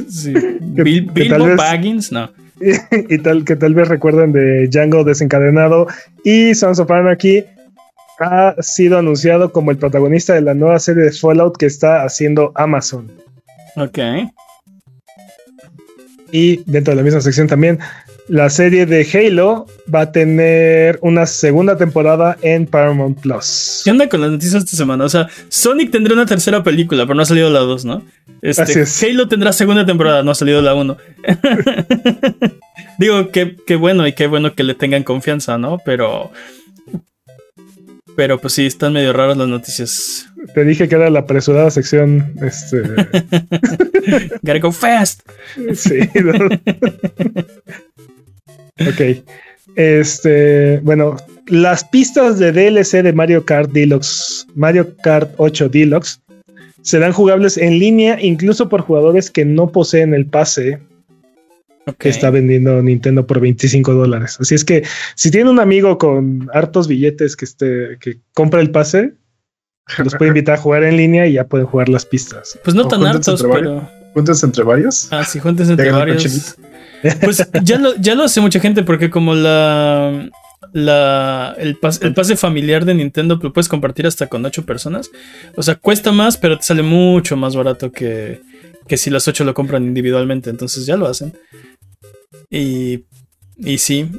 Sí. Bilbo Baggins, no. y tal que tal vez recuerden de Django desencadenado y Sons of Anarchy ha sido anunciado como el protagonista de la nueva serie de Fallout que está haciendo Amazon. Ok. Y dentro de la misma sección también, la serie de Halo va a tener una segunda temporada en Paramount Plus. ¿Qué onda con las noticias esta semana? O sea, Sonic tendrá una tercera película, pero no ha salido la 2, ¿no? Este, Halo tendrá segunda temporada, no ha salido la 1. Digo, qué bueno y qué bueno que le tengan confianza, ¿no? Pero pero pues sí, están medio raras las noticias. Te dije que era la apresurada sección. Este. Gotta go fast. Sí. ok. Este. Bueno, las pistas de DLC de Mario Kart Deluxe, Mario Kart 8 Deluxe, serán jugables en línea incluso por jugadores que no poseen el pase que está vendiendo Nintendo por 25 dólares. Así es que si tiene un amigo con hartos billetes que, esté, que compra el pase, los puede invitar a jugar en línea y ya pueden jugar las pistas. Pues no tan hartos, pero. ¿Juntes entre varios? Ah, sí, juntes entre varios. Pues ya lo, ya lo hace mucha gente porque como la. La, el, el pase familiar de Nintendo lo puedes compartir hasta con 8 personas. O sea, cuesta más, pero te sale mucho más barato que, que si las 8 lo compran individualmente. Entonces ya lo hacen. Y, y sí,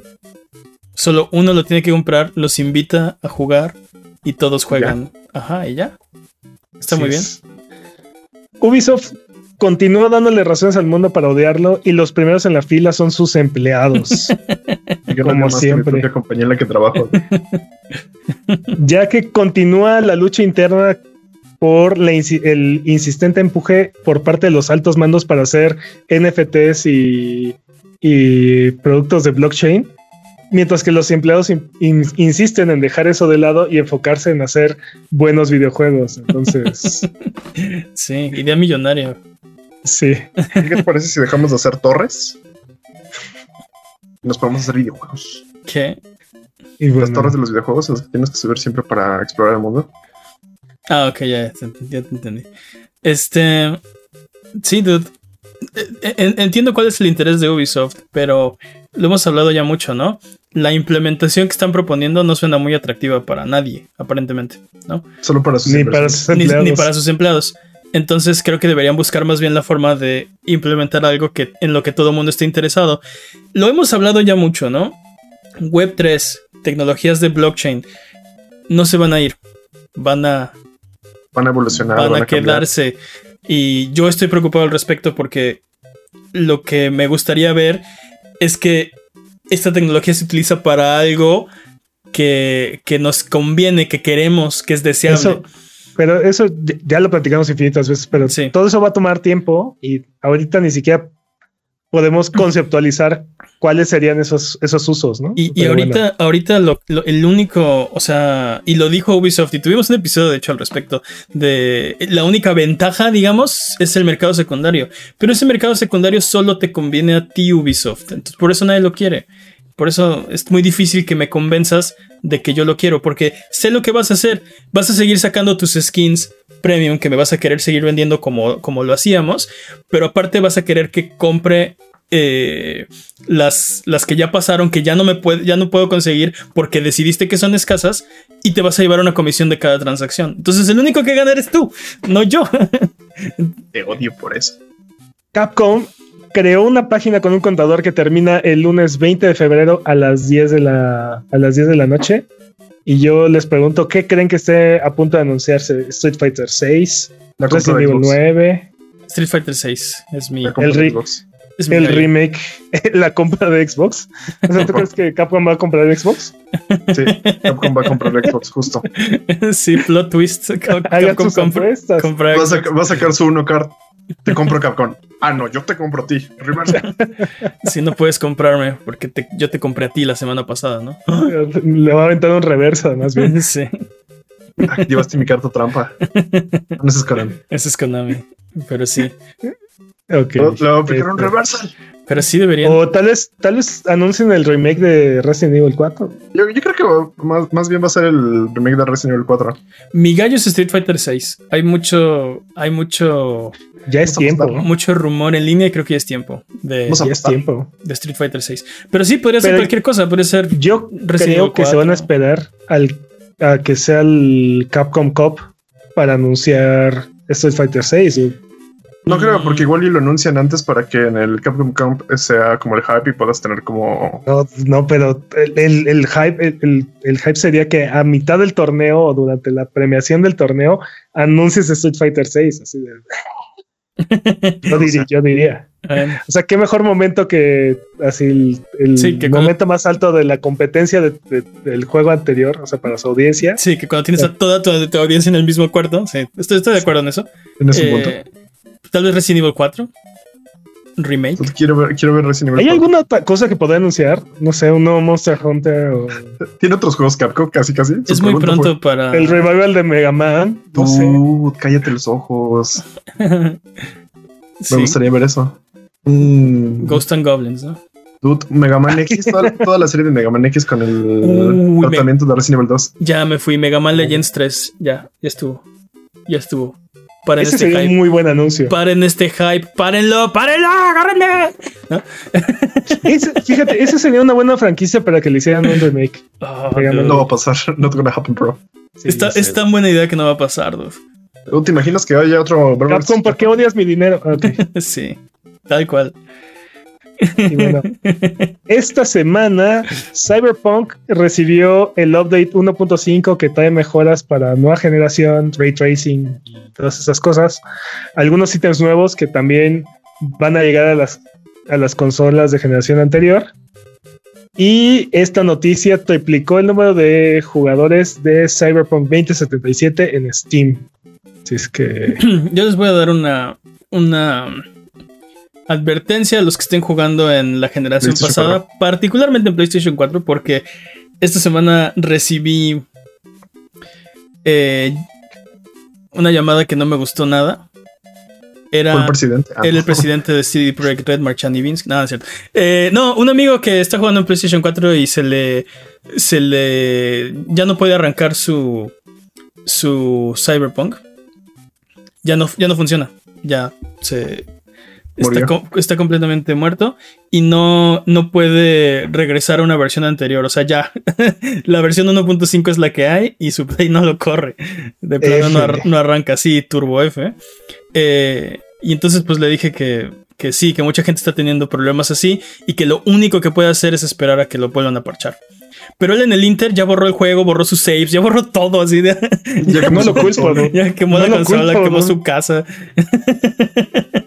solo uno lo tiene que comprar, los invita a jugar y todos juegan. Ajá, y ya. Está muy bien. Ubisoft continúa dándole razones al mundo para odiarlo y los primeros en la fila son sus empleados. como siempre. La compañía en la que trabajo. ya que continúa la lucha interna por el insistente empuje por parte de los altos mandos para hacer NFTs y y productos de blockchain, mientras que los empleados insisten en dejar eso de lado y enfocarse en hacer buenos videojuegos. Entonces, sí, idea millonaria. Sí. ¿Qué te parece si dejamos de hacer torres? Nos podemos hacer videojuegos. ¿Qué? Y Las torres de los videojuegos las tienes que subir siempre para explorar el mundo. Ah, ok, ya, ya te entendí. Este. Sí, dude. Entiendo cuál es el interés de Ubisoft, pero lo hemos hablado ya mucho, ¿no? La implementación que están proponiendo no suena muy atractiva para nadie, aparentemente, ¿no? Solo para sus ni para sus empleados. Ni, para sus empleados. Entonces creo que deberían buscar más bien la forma de implementar algo que, en lo que todo el mundo esté interesado. Lo hemos hablado ya mucho, ¿no? Web 3, tecnologías de blockchain, no se van a ir. Van a... Van a evolucionar. Van, a, quedarse. Y yo estoy preocupado al respecto porque lo que me gustaría ver es que esta tecnología se utiliza para algo que, nos conviene, que queremos, que es deseable. pero eso ya lo platicamos infinitas veces, pero todo eso va a tomar tiempo y ahorita ni siquiera podemos conceptualizar cuáles serían esos, esos usos, ¿no? Y, ahorita, ahorita el único, o sea, y lo dijo Ubisoft, y tuvimos un episodio de hecho al respecto, de la única ventaja, digamos, es el mercado secundario. Pero ese mercado secundario solo te conviene a ti, Ubisoft. Entonces, por eso nadie lo quiere. Por eso es muy difícil que me convenzas de que yo lo quiero, porque sé lo que vas a hacer. Vas a seguir sacando tus skins premium que me vas a querer seguir vendiendo como, como lo hacíamos, pero aparte vas a querer que compre eh, las, las que ya pasaron, que ya no, me puede, ya no puedo conseguir porque decidiste que son escasas y te vas a llevar una comisión de cada transacción. Entonces el único que gana eres tú, no yo. Te odio por eso. Capcom creó una página con un contador que termina el lunes 20 de febrero a las 10 de la, a las 10 de la noche. Y yo les pregunto, ¿qué creen que esté a punto de anunciarse? Street Fighter 6, La compra Resident de Evil Xbox. 9, Street Fighter 6 es mi... El es el remake, la compra de Xbox. O sea, ¿tú crees que Capcom va a comprar Xbox? Sí, Capcom va a comprar Xbox, justo. sí, plot twist. Capcom sus compra- compra Va a, Xbox. va a sacar su uno card. Te compro Capcom. Ah, no, yo te compro a ti. Si no puedes comprarme, porque te- yo te compré a ti la semana pasada, ¿no? Le va a aventar un reversa, más bien. sí, Ah, Llevaste mi carta trampa. No se escalan. ese es Konami. Pero sí, Ok. Le voy a aplicar un Este, reversal. Pero sí deberían. O tal vez, tal vez anuncien el remake de Resident Evil 4. Yo, yo creo que va- más, más bien va a ser el remake de Resident Evil 4. Mi gallo es Street Fighter 6. Hay mucho, hay mucho, Ya es tiempo. apostar, mucho rumor en línea y creo que ya es tiempo de, Vamos a Ya es tiempo. de Street Fighter 6. Pero sí, podría ser Pero- cualquier cosa. Puede ser Yo Resident creo Evil que se van a 4. esperar al, a que sea el Capcom Cup para anunciar Street Fighter 6. No creo, Mm. porque igual y lo anuncian antes para que en el Capcom Camp sea como el hype y puedas tener como. No, no, pero el, el- el hype, el, el- el hype sería que a mitad del torneo o durante la premiación del torneo anuncies Street Fighter 6. Así de, yo, diría, yo diría. Bueno, O sea, qué mejor momento que así el, el Sí, que cuando- momento más alto de la competencia de- de- del juego anterior, o sea, para su audiencia. sí, que cuando tienes a toda tu, tu audiencia en el mismo cuarto. Sí, estoy, estoy de acuerdo en eso. En ese Eh, punto. Tal vez Resident Evil 4. Remake. Quiero ver, quiero ver Resident ¿Hay Evil 4. alguna cosa que podría anunciar? No sé, un nuevo Monster Hunter o ¿Tiene otros juegos Capcom? Casi, casi. Su Es muy pronto para. el revival de Mega Man. No sé. Dude, cállate los ojos. Sí, Me gustaría ver eso. Mm, Ghost and Goblins, ¿no? Dude, Mega Man X, toda, toda la serie de Mega Man X con el Uy, me- tratamiento de Resident Evil 2. Ya me fui. Mega Man Legends 3. Ya, ya estuvo. Ya estuvo. Paren Ese este sería un hype. muy buen anuncio. Paren este hype. Párenlo. Párenlo. Agárrenme. Ese- fíjate, esa sería una buena franquicia para que le hicieran un remake. Oh, dude. No va a pasar. Not gonna happen, bro. Sí, Está- es tan buena idea que no va a pasar, dude. ¿Tú te imaginas que haya otro Capcom, ¿por qué odias mi dinero? Sí. Tal cual. Y bueno. Esta semana, Cyberpunk recibió el update 1.5 que trae mejoras para nueva generación, ray tracing y todas esas cosas. Algunos ítems nuevos que también van a llegar a las, a las consolas de generación anterior. Y esta noticia triplicó el número de jugadores de Cyberpunk 2077 en Steam. Así es que Yo les voy a dar una, una advertencia a los que estén jugando en la generación pasada, particularmente en PlayStation 4, porque esta semana recibí eh, una llamada que no me gustó nada. Era el presidente. Ah, el presidente de CD Projekt Red, Marchand Ivinsk. Nada, es cierto. Eh, no, un amigo que está jugando en PlayStation 4 y se le. Se le. Ya no puede arrancar su. Su Cyberpunk. Ya no, ya no funciona. Ya se. Está, está completamente muerto y no, no puede regresar a una versión anterior. O sea, ya la versión 1.5 es la que hay y su play no lo corre. De plano no, ar- no arranca así, Turbo F. Eh, y entonces pues le dije que, que sí, que mucha gente está teniendo problemas así y que lo único que puede hacer es esperar a que lo vuelvan a parchar. Pero él en el Inter ya borró el juego, borró sus saves, ya borró todo así de... Ya no quemó lo culpo. ¿no? ya quemó No la consola, culpo, quemó ¿no? su casa.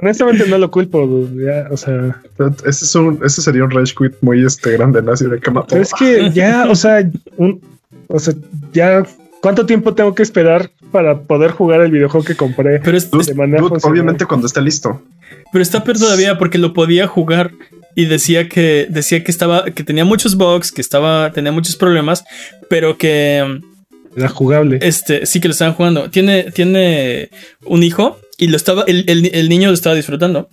honestamente no lo culpo. dude, ya, o sea, Ese, es un, ese sería un rage quit muy este, grande. Así de que mató. pero es que ya, o sea, un, o sea, ya, ¿cuánto tiempo tengo que esperar para poder jugar el videojuego que compré? Pero, es- de manera dude, obviamente cuando esté listo. pero está peor todavía porque lo podía jugar y decía que decía que estaba que tenía muchos bugs, que estaba tenía muchos problemas, pero que Era jugable. este sí que lo estaban jugando. Tiene tiene un hijo y lo estaba el, el- el niño lo estaba disfrutando.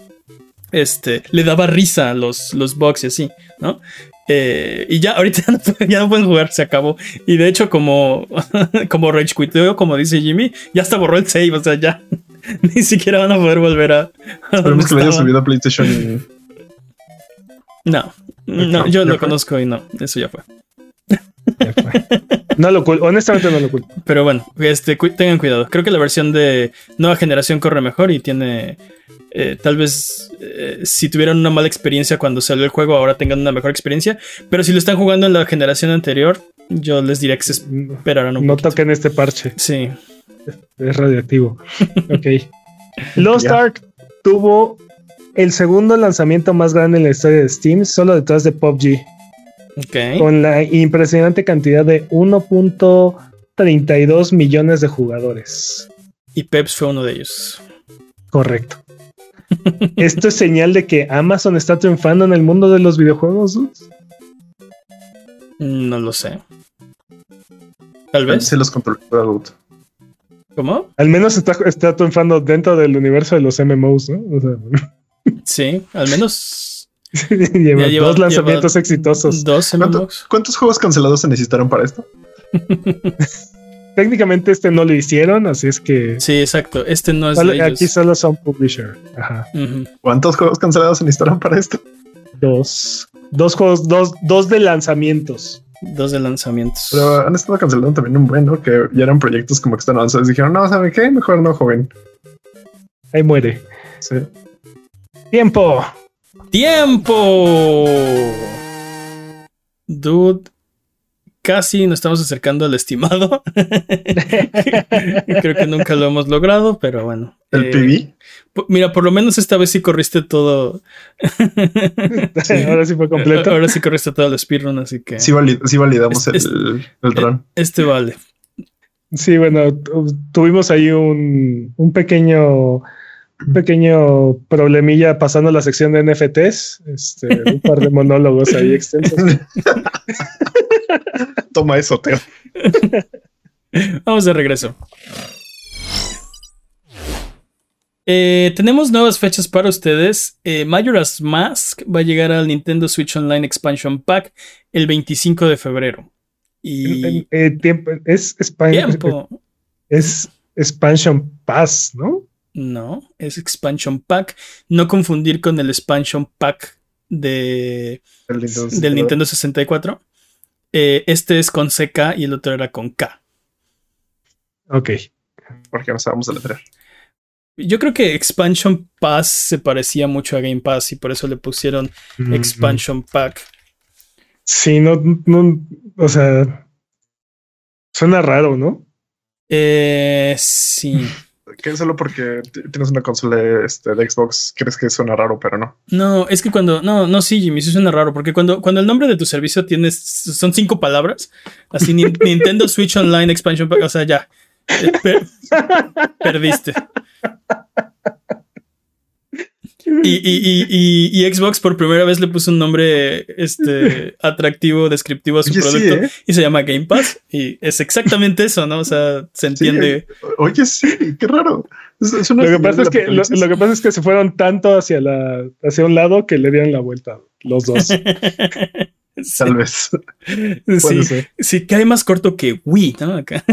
Este, le daba risa a los, los bugs y así, ¿no? Eh, y ya, ahorita ya no, ya no pueden jugar, se acabó. Y de hecho, como, como Rage Quiteo, como dice Jimmy, ya hasta borró el save, o sea, ya ni siquiera van a poder volver a. Esperemos que lo haya subido a PlayStation. No, no, Ok, yo lo fue. conozco y no, eso ya fue. Ya fue. No lo culpo, honestamente no lo culpo. Pero bueno, este, cu- tengan cuidado. Creo que la versión de nueva generación corre mejor y tiene. eh, tal vez eh, si tuvieron una mala experiencia cuando salió el juego, ahora tengan una mejor experiencia. Pero si lo están jugando en la generación anterior, yo les diría que se esperarán un No poquito. toquen este parche, Sí. es radioactivo. Ok. Lost. Ark tuvo el segundo lanzamiento más grande en la historia de Steam, solo detrás de PUBG, Con la impresionante cantidad de 1.32 millones de jugadores. Y Peps fue uno de ellos. Correcto. ¿Esto es señal de que Amazon está triunfando en el mundo de los videojuegos? No lo sé. Tal vez. Se los controló Adult. ¿Cómo? Al menos está, está triunfando dentro del universo de los MMOs, ¿no? O sea, Sí, al menos lleva dos lanzamientos lleva exitosos. dos ¿Cuánto-. ¿Cuántos juegos cancelados se necesitaron para esto? Técnicamente este no lo hicieron, así es que Sí, exacto. Este no es solo- de ellos. aquí solo son publisher. Ajá. Ujú. ¿Cuántos juegos cancelados se necesitaron para esto? Dos. Dos juegos, dos, dos de lanzamientos. Dos de lanzamientos. Pero han estado cancelando también un bueno que ya eran proyectos como que están avanzados. Dijeron, no, ¿saben qué? Mejor no, joven. Ahí muere. Sí. Tiempo. ¡Tiempo! Dude, casi nos estamos acercando al estimado. Creo que nunca lo hemos logrado, pero bueno. El Eh, PB. Mira, por lo menos esta vez sí corriste todo. Ahora sí fue completo. Ahora sí corriste todo el speedrun, así que. Sí, valid- sí validamos Es- el, el run. Este vale. Sí, bueno, tu- tuvimos ahí un, un pequeño pequeño problemilla pasando la sección de NFTs, este, un par de monólogos ahí extensos. Toma eso, Teo. Vamos de regreso. Eh, tenemos nuevas fechas para ustedes. Eh, Majora's Mask va a llegar al Nintendo Switch Online Expansion Pack el 25 de febrero. Y Eh, tiempo, es, Span- tiempo. es Expansion Pass, ¿no? No, es Expansion Pack. No confundir con el Expansion Pack de, El Nintendo del Nintendo 64. Eh, este es con CK y el otro era con K. Ok. Porque no sabemos deletrear. Yo creo que Expansion Pass se parecía mucho a Game Pass y por eso le pusieron Mm, Expansion Pack. Sí, no, no, o sea, suena raro, ¿no? Eh, sí. Que solo porque tienes una consola este, de Xbox crees que suena raro, pero no. No, es que cuando. No, no, sí, Jimmy, eso suena raro. Porque cuando, cuando el nombre de tu servicio tienes. Son cinco palabras. Así, Nin- Nintendo Switch Online Expansion. O sea, ya. eh, per- perdiste. Y, y- y- y- y Xbox por primera vez le puso un nombre este, atractivo, descriptivo a su Oye, sí, producto ¿eh? y se llama Game Pass. Y es exactamente eso, ¿no? O sea, se Sí, entiende. Oye, sí, qué raro. Es, es una Lo que pasa es que lo, que pasa es que se fueron tanto hacia la hacia un lado que le dieron la vuelta los dos. Sí, Tal vez. sí, ser. sí, cae más corto que Wii, ¿no? Acá.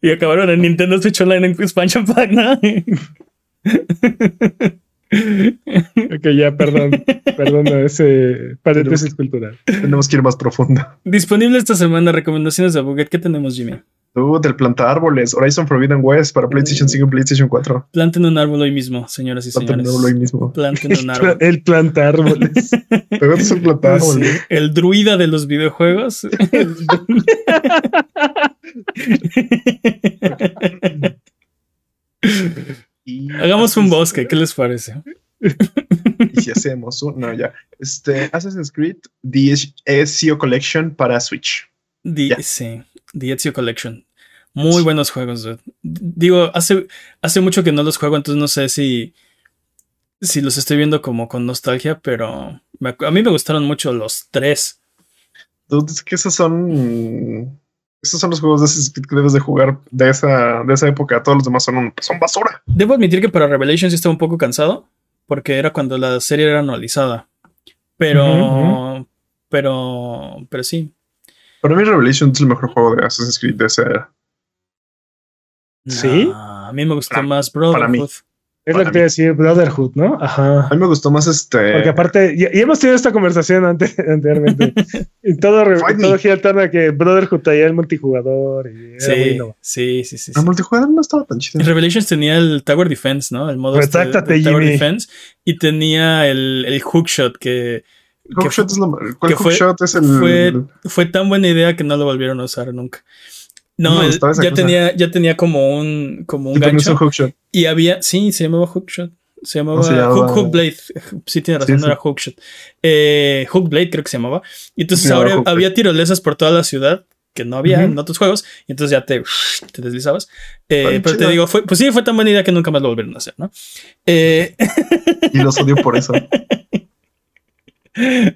y acabaron en Nintendo Switch Online en Expansion Pack, ¿no? ok, ya, perdón, perdón ese paréntesis cultural. Tenemos que ir más profundo. Disponible esta semana recomendaciones de Buget. ¿Qué tenemos, Jimmy? Tú, del planta árboles, Horizon Forbidden West para PlayStation 5 y PlayStation 4. Planten un árbol hoy mismo, señoras y Planta un señores. árbol hoy mismo. Planten un árbol. El planta árboles. Pero es un planta Sí, árboles. el druida de los videojuegos. Hagamos un bosque, ¿qué les parece? Y si hacemos un. No, ya. Este Assassin's Creed The Ezio Collection para Switch. The. Sí, The Ezio Collection. Muy buenos juegos. dude. Digo, hace, hace mucho que no los juego, entonces no sé si, si los estoy viendo como con nostalgia, pero me a mí me gustaron mucho los tres. Dude, es que esos son. Esos son los juegos de Creed que debes de jugar de esa, de esa época. Todos los demás son, un- son basura. Debo admitir que para Revelation sí estaba un poco cansado, porque era cuando la serie era anualizada. Pero, pero, pero sí. Para mí Revelation es el mejor juego de Assassin's Creed de esa era. ¿Sí? Nah, a mí me gustó Para- más para mí. Brotherhood. Es lo que te iba a decir, Brotherhood, ¿no? Ajá. A mí me gustó más este. Porque aparte, ya, ya hemos tenido esta conversación antes, anteriormente. y todo, todo gira en torno a que Brotherhood traía el multijugador y era muy Sí, sí, sí, sí. sí. El multijugador no estaba tan chido. Revelations tenía el Tower Defense, ¿no? El modo este de- Retráctate, de Tower Jimmy. Defense. Y tenía el, el hookshot que, que Hookshot es lo ¿Cuál que fue- es el. fue, fue tan buena idea que no lo volvieron a usar nunca. No, No, el- ya cosa. tenía, ya tenía como un, como un un gancho. hookshot. Y había, sí, se llamaba Hookshot. Se llamaba, No, se llamaba- Hook, Hook Blade. Sí, tiene razón, Sí, no sí. era Hookshot. Eh, Hook Blade creo que se llamaba. Y entonces llamaba ahora Hook había tirolesas por toda la ciudad que no había Ujú. en otros juegos. Y entonces ya te, te deslizabas. Eh, pero te chido. digo, fue, pues sí, fue tan buena idea que nunca más lo volvieron a hacer, ¿no? Eh, Y los odio por eso.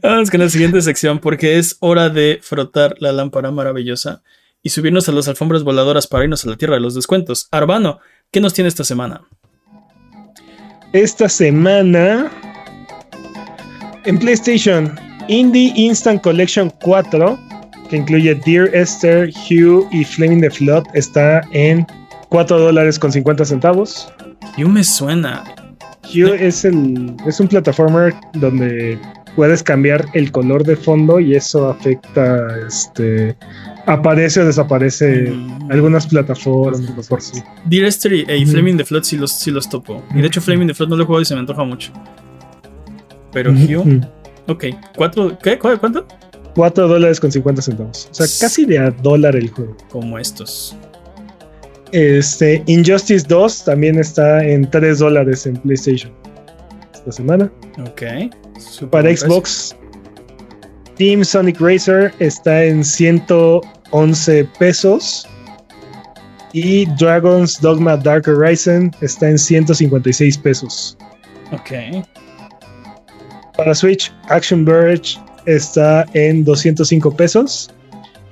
Vamos con la siguiente sección porque es hora de frotar la lámpara maravillosa y subirnos a las alfombras voladoras para irnos a la tierra de los descuentos. Arbano, ¿qué nos tiene esta semana? Esta semana en PlayStation, Indie Instant Collection 4, que incluye Dear Esther, Hugh y Flaming the Flood, está en 4 dólares con 50 centavos. Yo me suena. Hue es, el, es un plataformer donde puedes cambiar el color de fondo y eso afecta, este, aparece o desaparece Mm. algunas plataformas. por sí. Dear Esther y, Ujú. Flaming the Flood sí los, sí los topo. Y de hecho, Flaming the Flood no lo he jugado y se me antoja mucho. Pero Hugh, Ujú. ok. ¿Cuatro? ¿Qué? ¿Cu- ¿Cuánto? 4 dólares con 50 centavos. O sea, casi de a dólar el juego. Como estos. Este, Injustice 2 también está en 3 dólares en PlayStation esta semana. Ok. Súper Para. Xbox, Team Sonic Racer está en 111 pesos. Y Dragon's Dogma Dark Horizon está en 156 pesos. Ok. Para Switch, Action Verge está en 205 pesos.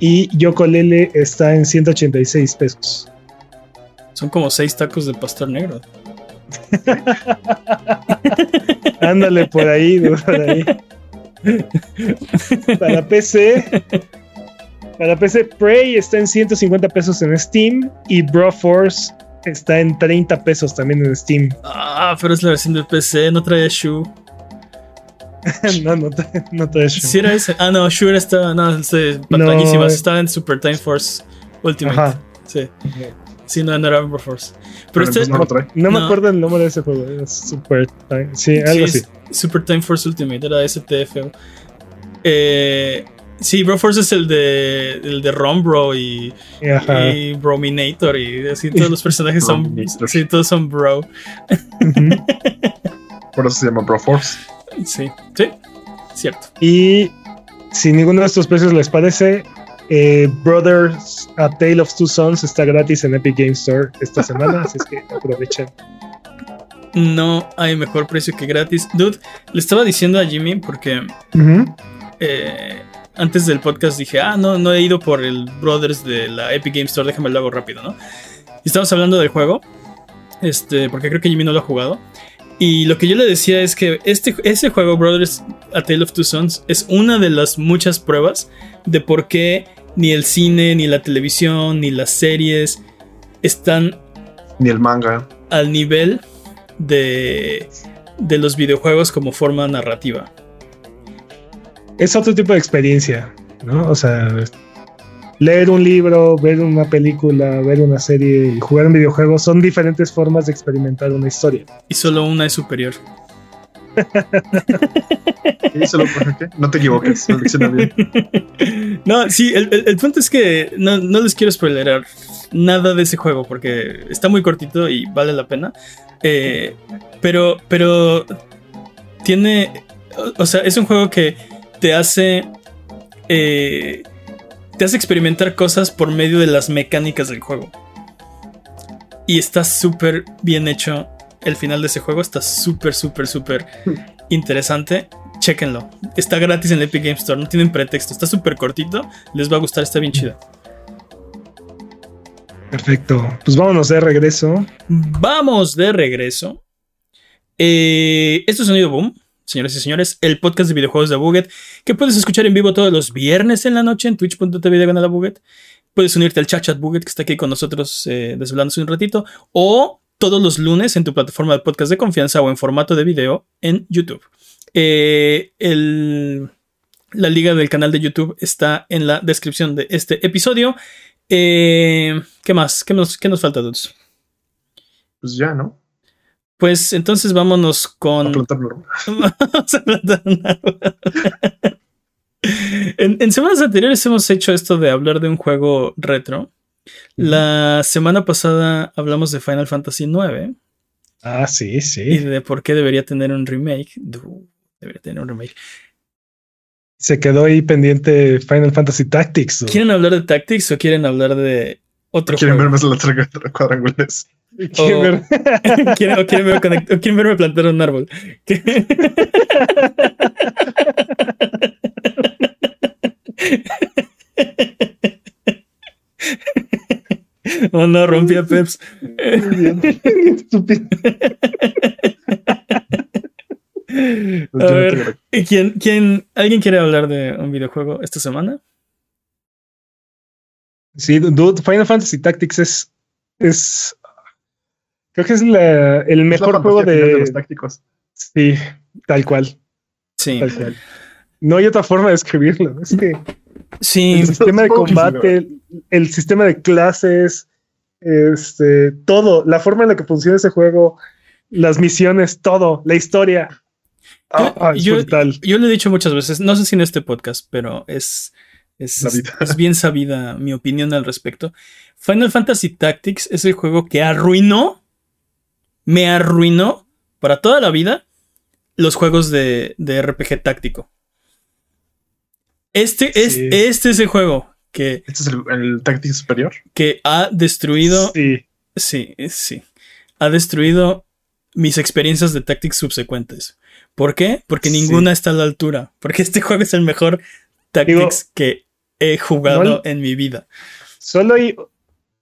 Y Yokolele está en 186 pesos. Son como seis tacos de pastor negro. Ándale por ahí, por ahí. Para PC. Para PC, Prey está en 150 pesos en Steam. Y Broforce está en 30 pesos también en Steam. Ah, pero es la versión de PC, no trae Shu. no, no, te- no eso. Sí era ese. Ah, no, Shure estaba, no, sí, patañísimas. Estaba en Super Time Force Ultimate. Ajá. Sí. Sí, no, no era Uber Force. Pero Pero este, no lo trae. No me No. acuerdo el nombre de ese juego. Era Super Time. Sí, algo sí, así. es Super Time Force Ultimate, era STF. Eh, sí, Bro Force es el de, el de Rombro y, y Brominator y así todos los personajes son. Sí, todos son Bro. Por eso se llama Broforce. Sí, sí, cierto. Y si ninguno de estos precios les parece, eh, Brothers A Tale of Two Sons está gratis en Epic Game Store esta semana, así es que aprovechen. No hay mejor precio que gratis. Dude, le estaba diciendo a Jimmy porque eh, antes del podcast dije, ah, no, no he ido por el Brothers de la Epic Game Store, déjame lo hago rápido, ¿no? Y estamos hablando del juego, este, porque creo que Jimmy no lo ha jugado. Y lo que yo le decía es que este, ese juego, Brothers A Tale of Two Sons, es una de las muchas pruebas de por qué ni el cine, ni la televisión, ni las series están Ni el manga. al nivel de, de los videojuegos como forma narrativa. Es otro tipo de experiencia, ¿no? O sea, leer un libro, ver una película, ver una serie y jugar un videojuego son diferentes formas de experimentar una historia. Y solo una es superior. ¿Qué? ¿Solo por qué? No te equivoques. bien. No, sí, el, el- el punto es que no, no les quiero spoilerar nada de ese juego porque está muy cortito y vale la pena. Eh, pero, pero tiene, o, o sea, es un juego que te hace, eh, te hace experimentar cosas por medio de las mecánicas del juego. Y está súper bien hecho. El final de ese juego está súper, súper, súper interesante. Chéquenlo. Está gratis en el Epic Game Store. No tienen pretexto. Está súper cortito. Les va a gustar. Está bien chido. Perfecto. Pues vámonos de regreso. Vamos de regreso. Eh, esto es Sonido Boom, señoras y señores, el podcast de videojuegos de Buget, que puedes escuchar en vivo todos los viernes en la noche en twitch.tv de la Buget. Puedes unirte al chat chat Buget que está aquí con nosotros eh, desvelándose un ratito. O todos los lunes en tu plataforma de podcast de confianza o en formato de video en YouTube. Eh, la liga del canal de YouTube está en la descripción de este episodio. Eh, ¿Qué más? ¿Qué nos, qué nos falta, Dudes? Pues ya, ¿no? Pues entonces vámonos con. Vamos a plantar un árbol. en, semanas anteriores hemos hecho esto de hablar de un juego retro. La semana pasada hablamos de Final Fantasy IX. Ah, sí, sí. Y de por qué debería tener un remake. Debería tener un remake. Se quedó ahí pendiente Final Fantasy Tactics. ¿Quieren hablar de Tactics o quieren hablar de otro ¿Quieren ver más la cuadrangulares? ¿Quieren, ver? ¿quieren, o quieren, o quieren verme plantar un árbol? Oh no, rompí a Peps. a ver, ¿quién, quién, ¿alguien quiere hablar de un videojuego esta semana? Sí, dude, Final Fantasy Tactics es. es creo que es el mejor juego de, los tácticos. Sí, tal cual. Sí. Tal cual. No hay otra forma de escribirlo. Es que sí, el sistema de combate, el, sistema de clases, este, todo, la forma en la que funciona ese juego, las misiones, todo, la historia. yo, ah, yo, lo he dicho muchas veces, no sé si en este podcast, pero es, es, es, bien sabida mi opinión al respecto. Final Fantasy Tactics es el juego que arruinó, me arruinó para toda la vida los juegos de, de RPG táctico. Este, es, este es el juego que. ¿Este es el, táctico superior? Que ha destruido. Sí. Sí, sí. Ha destruido mis experiencias de Tactics subsecuentes. ¿Por qué? Porque ninguna está a la altura. Porque este juego es el mejor Tactics que he jugado en mi vida. Solo hay,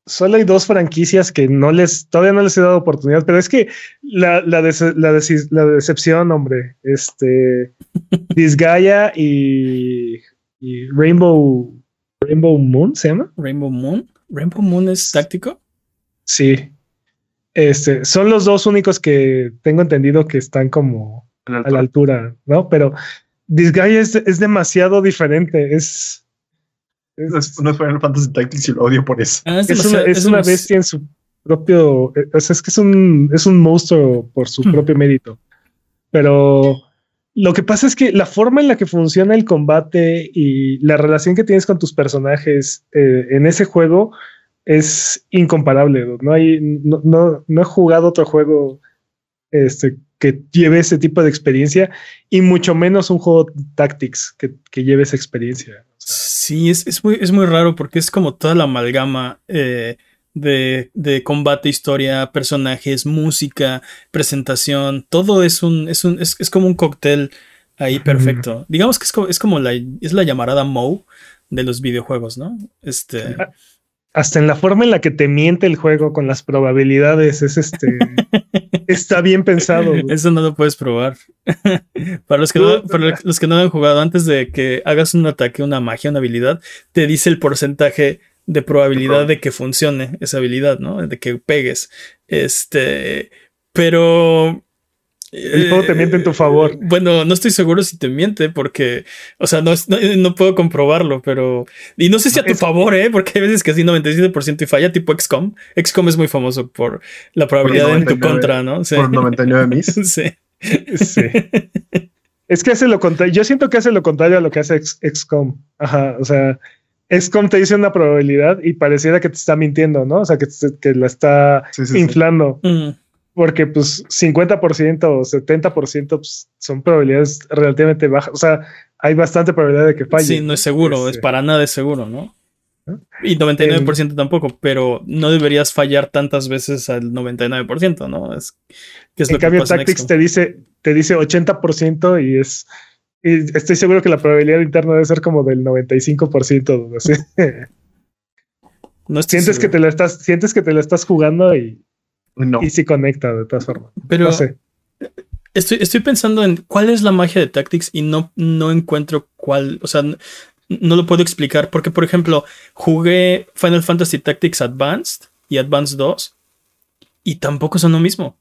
solo hay dos franquicias que no les, todavía no les he dado oportunidad, pero es que la, la, la decepción, hombre, este, Disgaea y Rainbow, Rainbow Moon se llama. Rainbow Moon. Rainbow Moon es táctico. Sí. Este, son los dos únicos que tengo entendido que están como a la altura, ¿no? Pero Disgaea es, es demasiado diferente. Es, es, no es Final Fantasy Tactics y lo odio por eso. Ah, es, una, bestia en su propio. O sea, es que es un, es un monstruo por su hmm. propio mérito. Pero lo que pasa es que la forma en la que funciona el combate y la relación que tienes con tus personajes eh, en ese juego es incomparable. No, hay, no, no, he jugado otro juego este, que lleve ese tipo de experiencia y mucho menos un juego Tactics que, que lleve esa experiencia. sí, es, es, muy, es muy raro porque es como toda la amalgama. Eh, de, de, combate, historia, personajes, música, presentación, todo es un, es un, es, como un cóctel ahí perfecto. Digamos que es como, es como la, es la llamarada Mo de los videojuegos, ¿no? Este. Hasta en la forma en la que te miente el juego con las probabilidades, es este. está bien pensado. Eso no lo puedes probar. para, los que no, para los que no han jugado, antes de que hagas un ataque, una magia, una habilidad, te dice el porcentaje de probabilidad de que funcione esa habilidad, ¿no? De que pegues. Este, pero... El juego te miente en tu favor. Eh, bueno, no estoy seguro si te miente porque, o sea, no, no, puedo comprobarlo, pero... Y no sé si a tu favor, ¿eh? Porque hay veces que así 97% y falla, tipo XCOM. XCOM es muy famoso por la probabilidad en tu contra, ¿no? Sí. Por 99 mis. sí. Sí. es que hace lo contrario. Yo siento que hace lo contrario a lo que hace XCOM. Ajá, o sea es como te dice una probabilidad y pareciera que te está mintiendo, ¿no? O sea, que, que la está inflando. Porque pues 50% o 70% pues, son probabilidades relativamente bajas. O sea, hay bastante probabilidad de que falle. Sí, no es seguro, es, para nada seguro, ¿no? Y 99% tampoco, pero no deberías fallar tantas veces al 99%, ¿no? Es, que es en cambio, Tactics te dice, te dice 80% y es y estoy seguro que la probabilidad interna debe ser como del 95%. No sientes que te la estás, sientes que te la estás jugando y, no. y sí conecta de todas formas. Pero Estoy, estoy pensando en cuál es la magia de Tactics y no, no encuentro cuál. O sea, no, no lo puedo explicar. Porque, por ejemplo, jugué Final Fantasy Tactics Advanced y Advanced 2 y tampoco son lo mismo.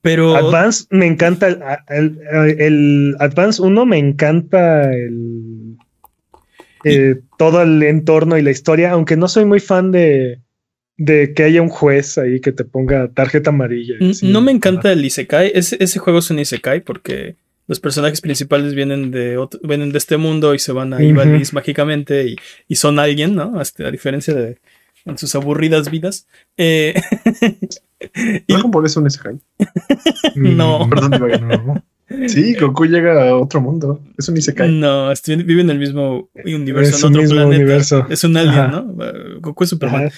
Pero. Advance me encanta. El, el, el Advance 1 me encanta el. Eh, todo el entorno y la historia, aunque no soy muy fan de, de que haya un juez ahí que te ponga tarjeta amarilla. Sí, no me encanta el Isekai. Ese, ese juego es un Isekai porque los personajes principales vienen de, otro- vienen de este mundo y se van a Ujú. Ivalice mágicamente y, y son alguien, ¿no? Este, a diferencia de en sus aburridas vidas. Eh, y- Dragon Ball es un Isekai. No. Mm, Perdón, no. Sí, Goku llega a otro mundo. Es un Isekai. no, este, vive en el mismo universo, Es en un otro mismo planeta. universo. Es un alien, Ajá. ¿no? Uh, Goku es Superman. Ajá.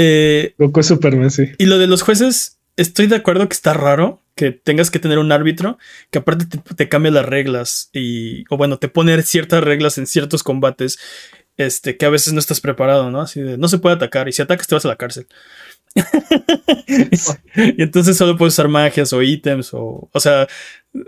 Eh, Goku Superman, sí. Y lo de los jueces, estoy de acuerdo que está raro que tengas que tener un árbitro que aparte te, te cambia las reglas y, o bueno, te pone ciertas reglas en ciertos combates, este, que a veces no estás preparado, ¿no? Así de, no se puede atacar y si atacas te vas a la cárcel. y entonces solo puedes usar magias o ítems o, o sea,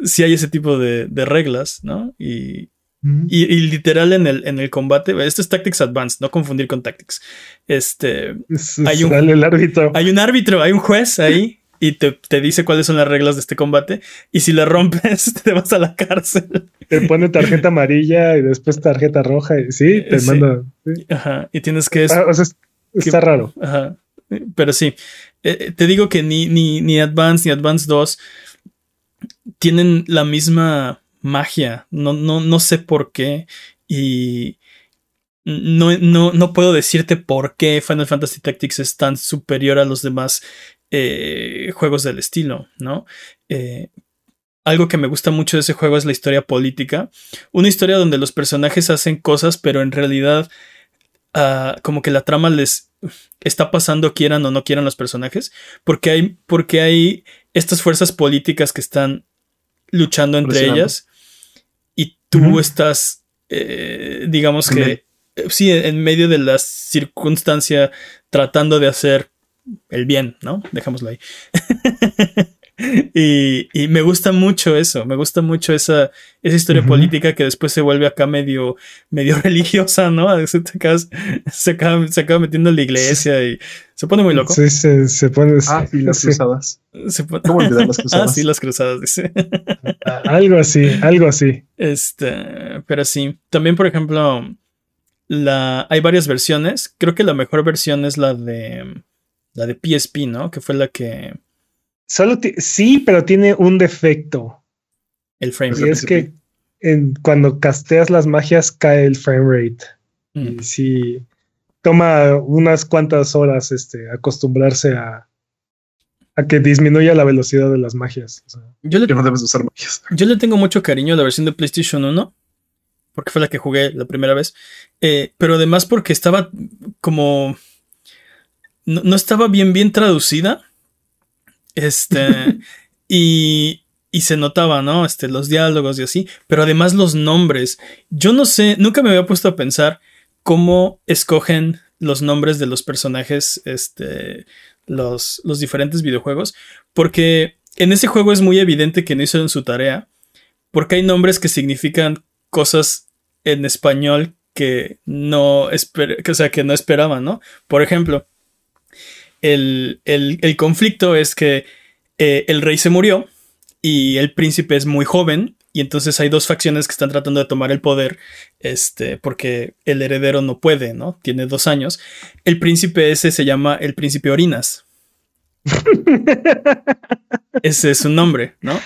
si hay ese tipo de, de reglas, ¿no? Y, y, y literal en el, en el combate, esto es Tactics Advanced, no confundir con Tactics. Este, Es- hay un- el árbitro. hay un árbitro, hay un juez ahí y te, te dice cuáles son las reglas de este combate. Y si le rompes, te vas a la cárcel. Te pone tarjeta amarilla y después tarjeta roja. Y sí, te Sí. manda. sí. Ajá. Y tienes que. Ah, o sea, es- está raro. Ajá. Pero sí. Eh, te digo que ni, ni, ni Advance ni Advance 2 tienen la misma magia. No, no, no sé por qué. Y. No, no, no puedo decirte por qué Final Fantasy Tactics es tan superior a los demás eh, juegos del estilo, ¿no? Eh, algo que me gusta mucho de ese juego es la historia política. Una historia donde los personajes hacen cosas, pero en realidad ah, como que la trama les está pasando quieran o no quieran los personajes. Porque hay, porque hay estas fuerzas políticas que están luchando entre ellas. Tú estás, eh, digamos que, eh, sí, en medio de la circunstancia tratando de hacer el bien, ¿no? Dejémoslo ahí. y, y me gusta mucho eso, me gusta mucho esa, esa historia política que después se vuelve acá medio, medio religiosa, ¿no? Se, te acabas- se, acaba, se acaba metiendo en la iglesia y se pone muy loco. Sí, se, se pone. Ah, y las sí. cruzadas. Se pone- ¿Cómo olvidar las ah, cruzadas? sí, las cruzadas, dice. Ah, Algo así, algo así. Este, pero sí. También, por ejemplo, la, hay varias versiones. Creo que la mejor versión es la de la de PSP, ¿no? Que fue la que Solo sí, pero tiene un defecto. el frame Pues Y rate. es que en- cuando casteas las magias cae el frame rate. Mm. Y sí, toma unas cuantas horas este, acostumbrarse a, a que disminuya la velocidad de las magias. O sea, Yo le, Que no debes usar magias. yo le tengo mucho cariño a la versión de PlayStation 1. Porque fue la que jugué la primera vez. Eh, pero además porque estaba como. No, no estaba bien, bien traducida. Este. y. Y se notaba, ¿no? Este, los diálogos y así. Pero además los nombres. Yo no sé, nunca me había puesto a pensar cómo escogen los nombres de los personajes, este, los, los diferentes videojuegos. Porque en ese juego es muy evidente que no hicieron su tarea. Porque hay nombres que significan cosas en español que no, que, o sea, que no esperaban, ¿no? Por ejemplo, el, el- el conflicto es que eh, el rey se murió y el príncipe es muy joven y entonces hay dos facciones que están tratando de tomar el poder, este, porque el heredero no puede, ¿no? Tiene dos años. El príncipe ese se llama el príncipe Orinas. ese es su nombre, ¿no?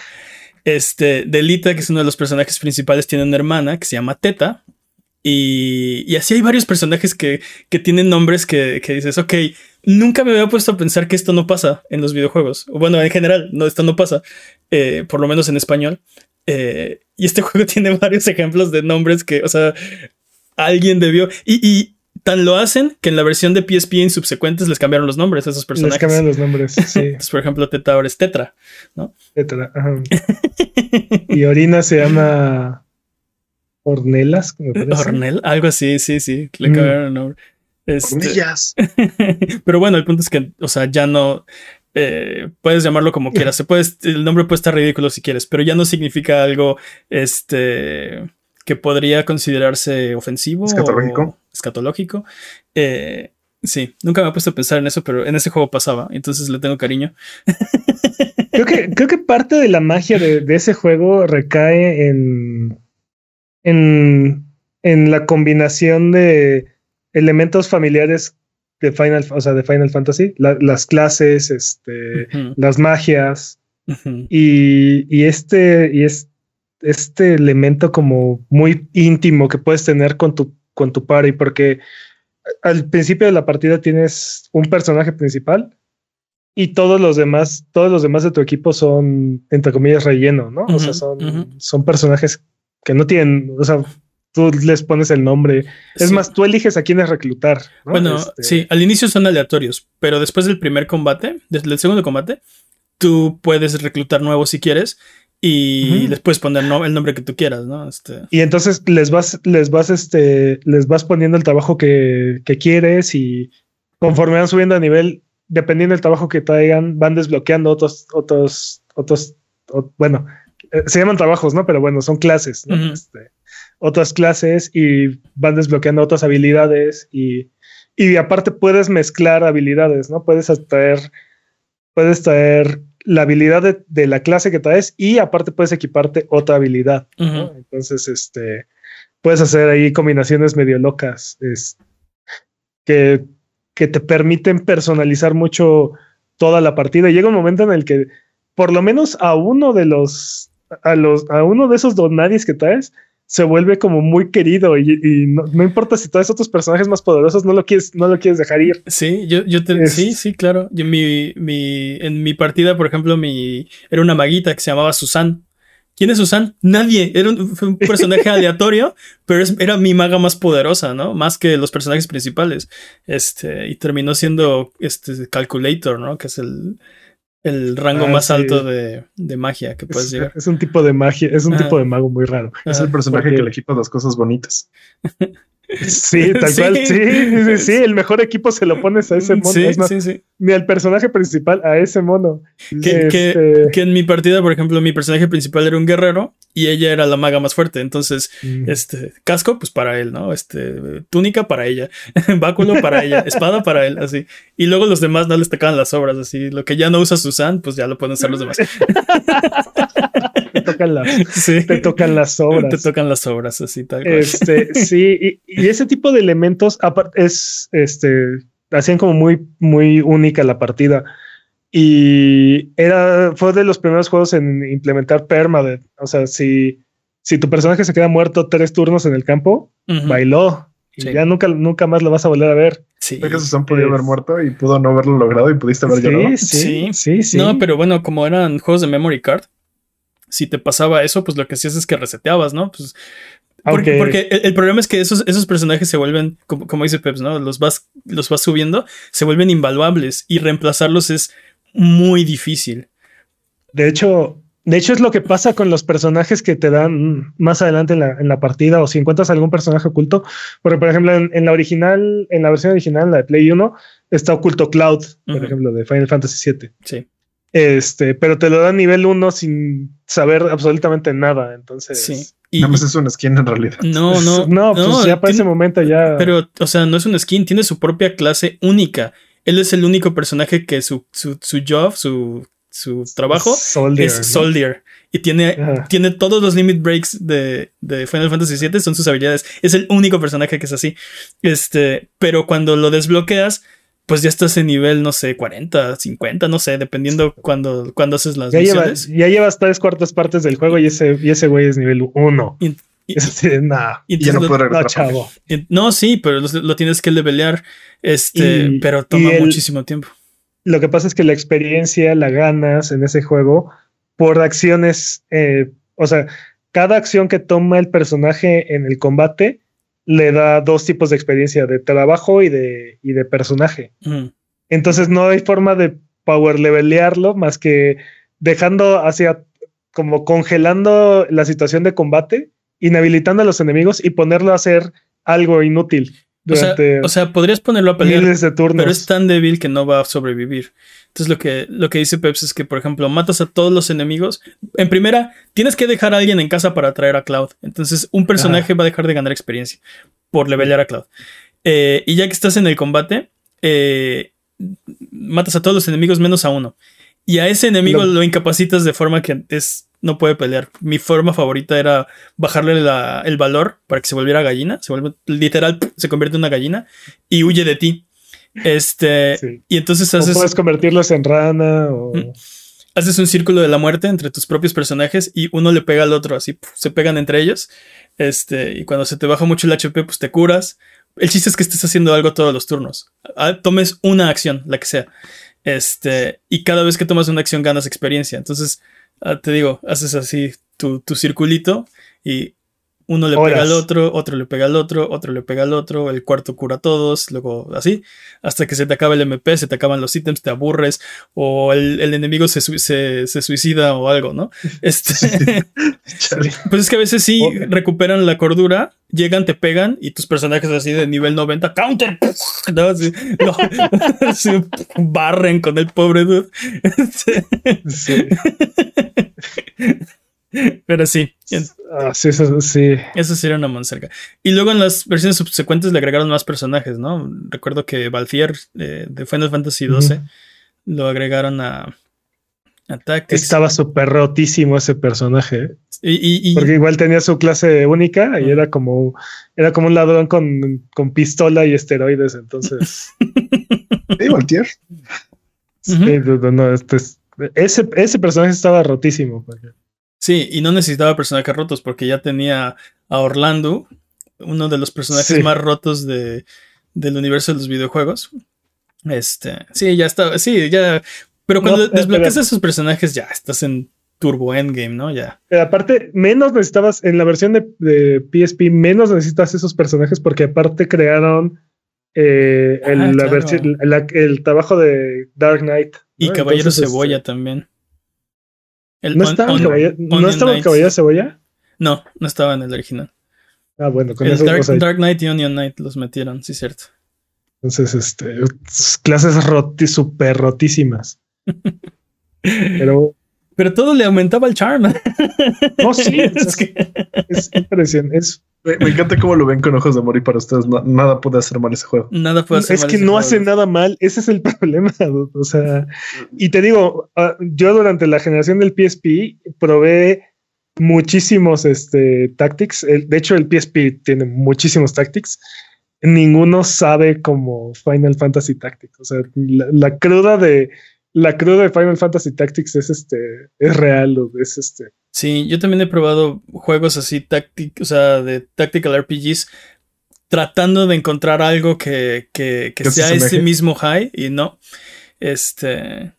Este, Delita, que es uno de los personajes principales, tiene una hermana que se llama Teta. Y, y así hay varios personajes que, que tienen nombres que, que dices, ok, nunca me había puesto a pensar que esto no pasa en los videojuegos. Bueno, en general, no, esto no pasa, eh, por lo menos en español. Eh, y este juego tiene varios ejemplos de nombres que, o sea, alguien debió. Y, y tan lo hacen que en la versión de PSP en subsecuentes les cambiaron los nombres a esos les personajes. cambian los nombres. Sí, Entonces, por ejemplo, Teta ahora es Tetra. etcétera. Ajá. Y Orina se llama Ornelas. Ornel, algo así, sí, sí, le Mm. cambiaron el nombre. Este, pero bueno, el punto es que, o sea, ya no. eh, puedes llamarlo como quieras. Se puede, el nombre puede estar ridículo si quieres, pero ya no significa algo este, que podría considerarse ofensivo. Escatológico. O escatológico. Eh, sí, nunca me he puesto a pensar en eso, pero en ese juego pasaba, entonces le tengo cariño. creo, que, creo que parte de la magia de, ese juego recae en, en, en la combinación de elementos familiares de Final, o sea, de Final Fantasy, las clases, este, las magias y, y, este y es, este elemento como muy íntimo que puedes tener con tu con tu party, porque al principio de la partida tienes un personaje principal y todos los demás, todos los demás de tu equipo son entre comillas relleno, ¿no? o sea, son, son personajes que no tienen, o sea, tú les pones el nombre. Es más, tú eliges a quiénes reclutar. Bueno, este, sí, al inicio son aleatorios, pero después del primer combate, desde el segundo combate, tú puedes reclutar nuevos si quieres y les puedes poner el nombre que tú quieras, ¿no? Este... Y entonces les vas, les vas, este, les vas poniendo el trabajo que, que quieres y conforme van subiendo a nivel, dependiendo del trabajo que traigan, van desbloqueando otros, otros, otros, bueno, eh, se llaman trabajos, ¿no? Pero bueno, son clases, ¿no? este, otras clases y van desbloqueando otras habilidades y, y aparte puedes mezclar habilidades, ¿no? Puedes traer, puedes traer la habilidad de, la clase que traes y aparte puedes equiparte otra habilidad. Entonces, este, puedes hacer ahí combinaciones medio locas es, que, que te permiten personalizar mucho toda la partida. Llega un momento en el que por lo menos a uno de los, a los, a uno de esos donadies que traes, se vuelve como muy querido y, no, importa si traes otros personajes más poderosos, no lo quieres, no lo quieres dejar ir. Sí, yo, yo te, sí, sí, claro. Yo, mi, mi, en mi partida, por ejemplo, mi, era una maguita que se llamaba Susan. ¿Quién es Susan? Nadie. Era un, personaje aleatorio, pero era mi maga más poderosa, ¿no? Más que los personajes principales. Este, y terminó siendo este Calculator, ¿no? Que es el, el rango ah, más alto de, magia que puedes llegar. Es un tipo de magia, es un tipo de mago muy raro. Es el personaje que le equipa las cosas bonitas. Sí, tal cual, sí, sí, el mejor equipo se lo pones a ese mono. Sí, sí, sí. Ni al personaje principal, a ese mono. Que, este en mi partida, por ejemplo, mi personaje principal era un guerrero y ella era la maga más fuerte. Entonces, mm. este, casco, pues para él, ¿no? Este, túnica para ella, báculo para ella, espada para él, así. Y luego los demás no les tocaban las obras, así. Lo que ya no usa Susan, pues ya lo pueden usar los demás. te tocan las, te tocan las obras. Te tocan las obras, así tal cual. Este, sí, y, ese tipo de elementos es, este, hacían como muy, muy única la partida. Y era, fue de los primeros juegos en implementar permadeath. O sea, si, si tu personaje se queda muerto tres turnos en el campo, bailó. Y ya nunca, nunca más lo vas a volver a ver. Sí. que Susan podía haber muerto y pudo no haberlo logrado y pudiste haber sí, Sí, sí, sí. No, pero bueno, como eran juegos de memory card, si te pasaba eso, pues lo que hacías es que reseteabas, ¿no? Pues porque, el, problema es que esos, esos personajes se vuelven, como, dice Peps, ¿no? Los vas, los vas subiendo, se vuelven invaluables y reemplazarlos es muy difícil. De hecho, de hecho es lo que pasa con los personajes que te dan más adelante en la, en la partida o si encuentras algún personaje oculto. Porque, por ejemplo, en, la original, en la versión original, la de Play 1, está oculto Cloud, por ejemplo, de Final Fantasy VII. Sí. Este, pero te lo da nivel 1 sin saber absolutamente nada. Entonces. Sí. Y, Nada más es un skin en realidad. No, no. no, pues ya para ese momento ya. Pero, o sea, no es un skin, tiene su propia clase única. Él es el único personaje que su, su, su job, su, su trabajo es Soldier. Y tiene, tiene todos los limit breaks de, de, Final Fantasy VII, son sus habilidades. Es el único personaje que es así. Este, pero cuando lo desbloqueas, pues ya estás en nivel, no sé, 40, 50, no sé, dependiendo cuando, cuando haces las ya Llevas, ya llevas tres cuartas partes del juego y ese, y ese güey es nivel 1. Y, ya no puedo regresar. No, no, sí, pero lo, tienes que levelear, este, pero toma muchísimo tiempo. Lo que pasa es que la experiencia la ganas en ese juego por acciones, eh, o sea, cada acción que toma el personaje en el combate le da dos tipos de experiencia, de trabajo y de, y de personaje. Entonces no hay forma de power levelearlo más que dejando hacia como congelando la situación de combate, inhabilitando a los enemigos y ponerlo a hacer algo inútil. O sea, durante o sea, podrías ponerlo a pelear, miles de turnos. pero es tan débil que no va a sobrevivir. Entonces lo que, lo que dice Peps es que, por ejemplo, matas a todos los enemigos. En primera, tienes que dejar a alguien en casa para atraer a Cloud. Entonces, un personaje va a dejar de ganar experiencia por levelear a Cloud. Eh, y ya que estás en el combate, eh, matas a todos los enemigos menos a uno. Y a ese enemigo Lo- lo incapacitas de forma que es, no puede pelear. Mi forma favorita era bajarle la- el valor para que se volviera gallina. Se vuelve literal, se convierte en una gallina y huye de ti. Este, Sí. y entonces O haces, puedes convertirlos en rana o... Haces un círculo de la muerte entre tus propios personajes y uno le pega al otro, así se pegan entre ellos. Este, y cuando se te baja mucho el HP, pues te curas. El chiste es que estés haciendo algo todos los turnos. Ah, Tomes una acción, la que sea. Este, y cada vez que tomas una acción ganas experiencia. Entonces, te digo, haces así tu, tu circulito y uno le pega al otro, otro le pega al otro, otro le pega al otro, el cuarto cura a todos, luego así, hasta que se te acaba el MP, se te acaban los ítems, te aburres, o el, el enemigo se, se, se suicida o algo, ¿no? Este, pues es que a veces sí O- recuperan la cordura, llegan, te pegan y tus personajes así de nivel 90, counter, ¿no? Así, barren con el pobre dude. Este, Sí. Pero sí, Ah, sí, eso sí. eso sería una monserga. Y luego en las versiones subsecuentes le agregaron más personajes, ¿no? Recuerdo que Balthier eh, de Final Fantasy XII lo agregaron a, a Tactics. Estaba súper rotísimo ese personaje. Y, y- y- Porque igual tenía su clase única y era como, era como un ladrón con, con pistola y esteroides. Entonces, Sí, Valtier. Sí, no, no, este es- ese, ese personaje estaba rotísimo. porque- Sí, y no necesitaba personajes rotos porque ya tenía a Orlando, uno de los personajes Sí. más rotos de, del universo de los videojuegos. Este, sí, ya estaba, sí, ya. Pero cuando No, desbloqueas espera. esos personajes, ya estás en Turbo Endgame, ¿no? Ya. Pero aparte, menos necesitabas, en la versión de, de PSP, menos necesitas esos personajes porque aparte crearon eh, el, Ah, claro. la- el trabajo de Dark Knight. Y. Caballero Entonces, Cebolla este, también. El ¿No On- estaba, On- caballero, ¿no estaba el. Caballero Cebolla? No, no estaba en el original. Ah, bueno, con El eso, Dark, o sea, Dark Knight y Onion Knight los metieron, sí, cierto. entonces, este, clases roti, súper rotísimas. Pero, Pero todo le aumentaba el charm. no, sí, Es es, que- es impresionante. Es, Me, me encanta cómo lo ven con ojos de amor y para ustedes na- nada puede hacer mal ese juego. nada puede hacer es mal que ese no juego. hace nada mal, ese es el problema. dude. O sea, y te digo, ah, yo durante la generación del PSP probé muchísimos este, tactics. El- de hecho, el PSP tiene muchísimos tactics. Ninguno sabe como Final Fantasy Tactics. O sea, la, la cruda de la cruda de Final Fantasy Tactics es este es real, dude, es este. Sí, yo también he probado juegos así tácticos, o sea, de tactical RPGs, tratando de encontrar algo que, que, que Que se sea ese mismo high y no. Este.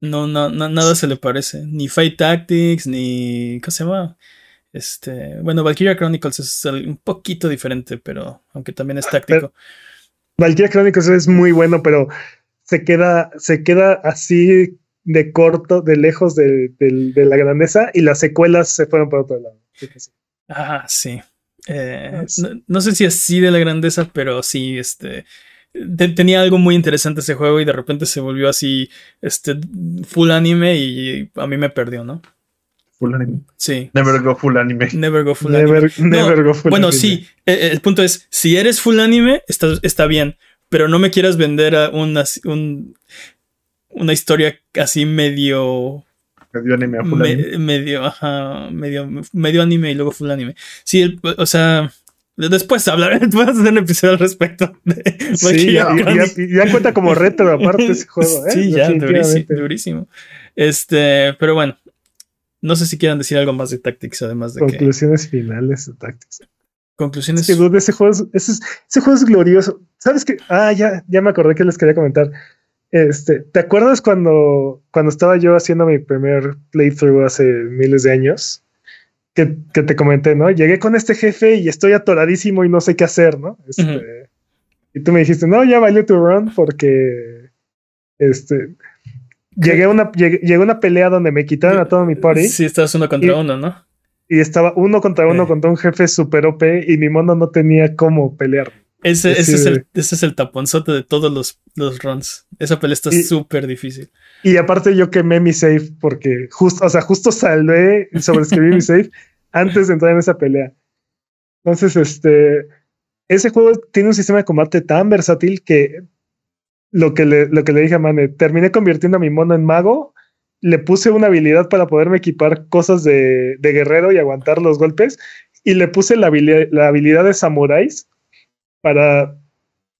No, no, no, nada se le parece. Ni Fight Tactics, ni. ¿Cómo se llama? Este. Bueno, Valkyria Chronicles es un poquito diferente, pero aunque también es táctico. Valkyria Chronicles es muy bueno, pero se queda, se queda así de corto, de lejos de, de- de la grandeza, y las secuelas se fueron por otro lado. Ah, sí. Eh, Ah, sí. no, no sé si así de la grandeza, pero sí, este. te- tenía algo muy interesante ese juego y de repente se volvió así, este, full anime y a mí me perdió, ¿no? Full anime. Sí. Never go full anime. Never go full anime. Never, never No, go full Bueno, anime. sí. eh, El punto es, si eres full anime, está, está bien, pero no me quieras vender a una, un- una historia así medio Medio anime a full Me- anime. medio, ajá, medio, medio anime y luego full anime. Sí, el- o sea, después hablar, después hacer un episodio al respecto. de Sí, ya, Chronicles. ya- ya cuenta como reto aparte ese juego, ¿eh? Sí, ya, durísimo, durísimo. Este, pero bueno, no sé si quieran decir algo más de Tactics, además de que Conclusiones finales de Tactics. Conclusiones. Es que, dude, ese juego es, ese, es- ese juego es glorioso. ¿Sabes qué? Ah, ya, ya me acordé que les quería comentar. Este, ¿te acuerdas cuando, cuando estaba yo haciendo mi primer playthrough hace miles de años? Que, que te comenté, ¿no? Llegué con este jefe y estoy atoradísimo y no sé qué hacer, ¿no? Este. Y tú me dijiste, no, ya valió tu run porque este llegué a una, llegué, llegué una pelea donde me quitaron a todo mi party Sí, estás uno contra Y- uno, ¿no? Y estaba uno contra uno contra un jefe super OP y mi mono no tenía cómo pelear. Ese, ese, es el, ese es el taponzote de todos los, los runs. Esa pelea está súper difícil. Y aparte yo quemé mi save porque justo, o sea, justo salvé y sobreescribí mi save antes de entrar en esa pelea. Entonces, este, ese juego tiene un sistema de combate tan versátil que lo que le, lo que le dije a Mane, terminé convirtiendo a mi mono en mago, le puse una habilidad para poderme equipar cosas de, de guerrero y aguantar los golpes, y le puse la habilidad, la habilidad de samuráis para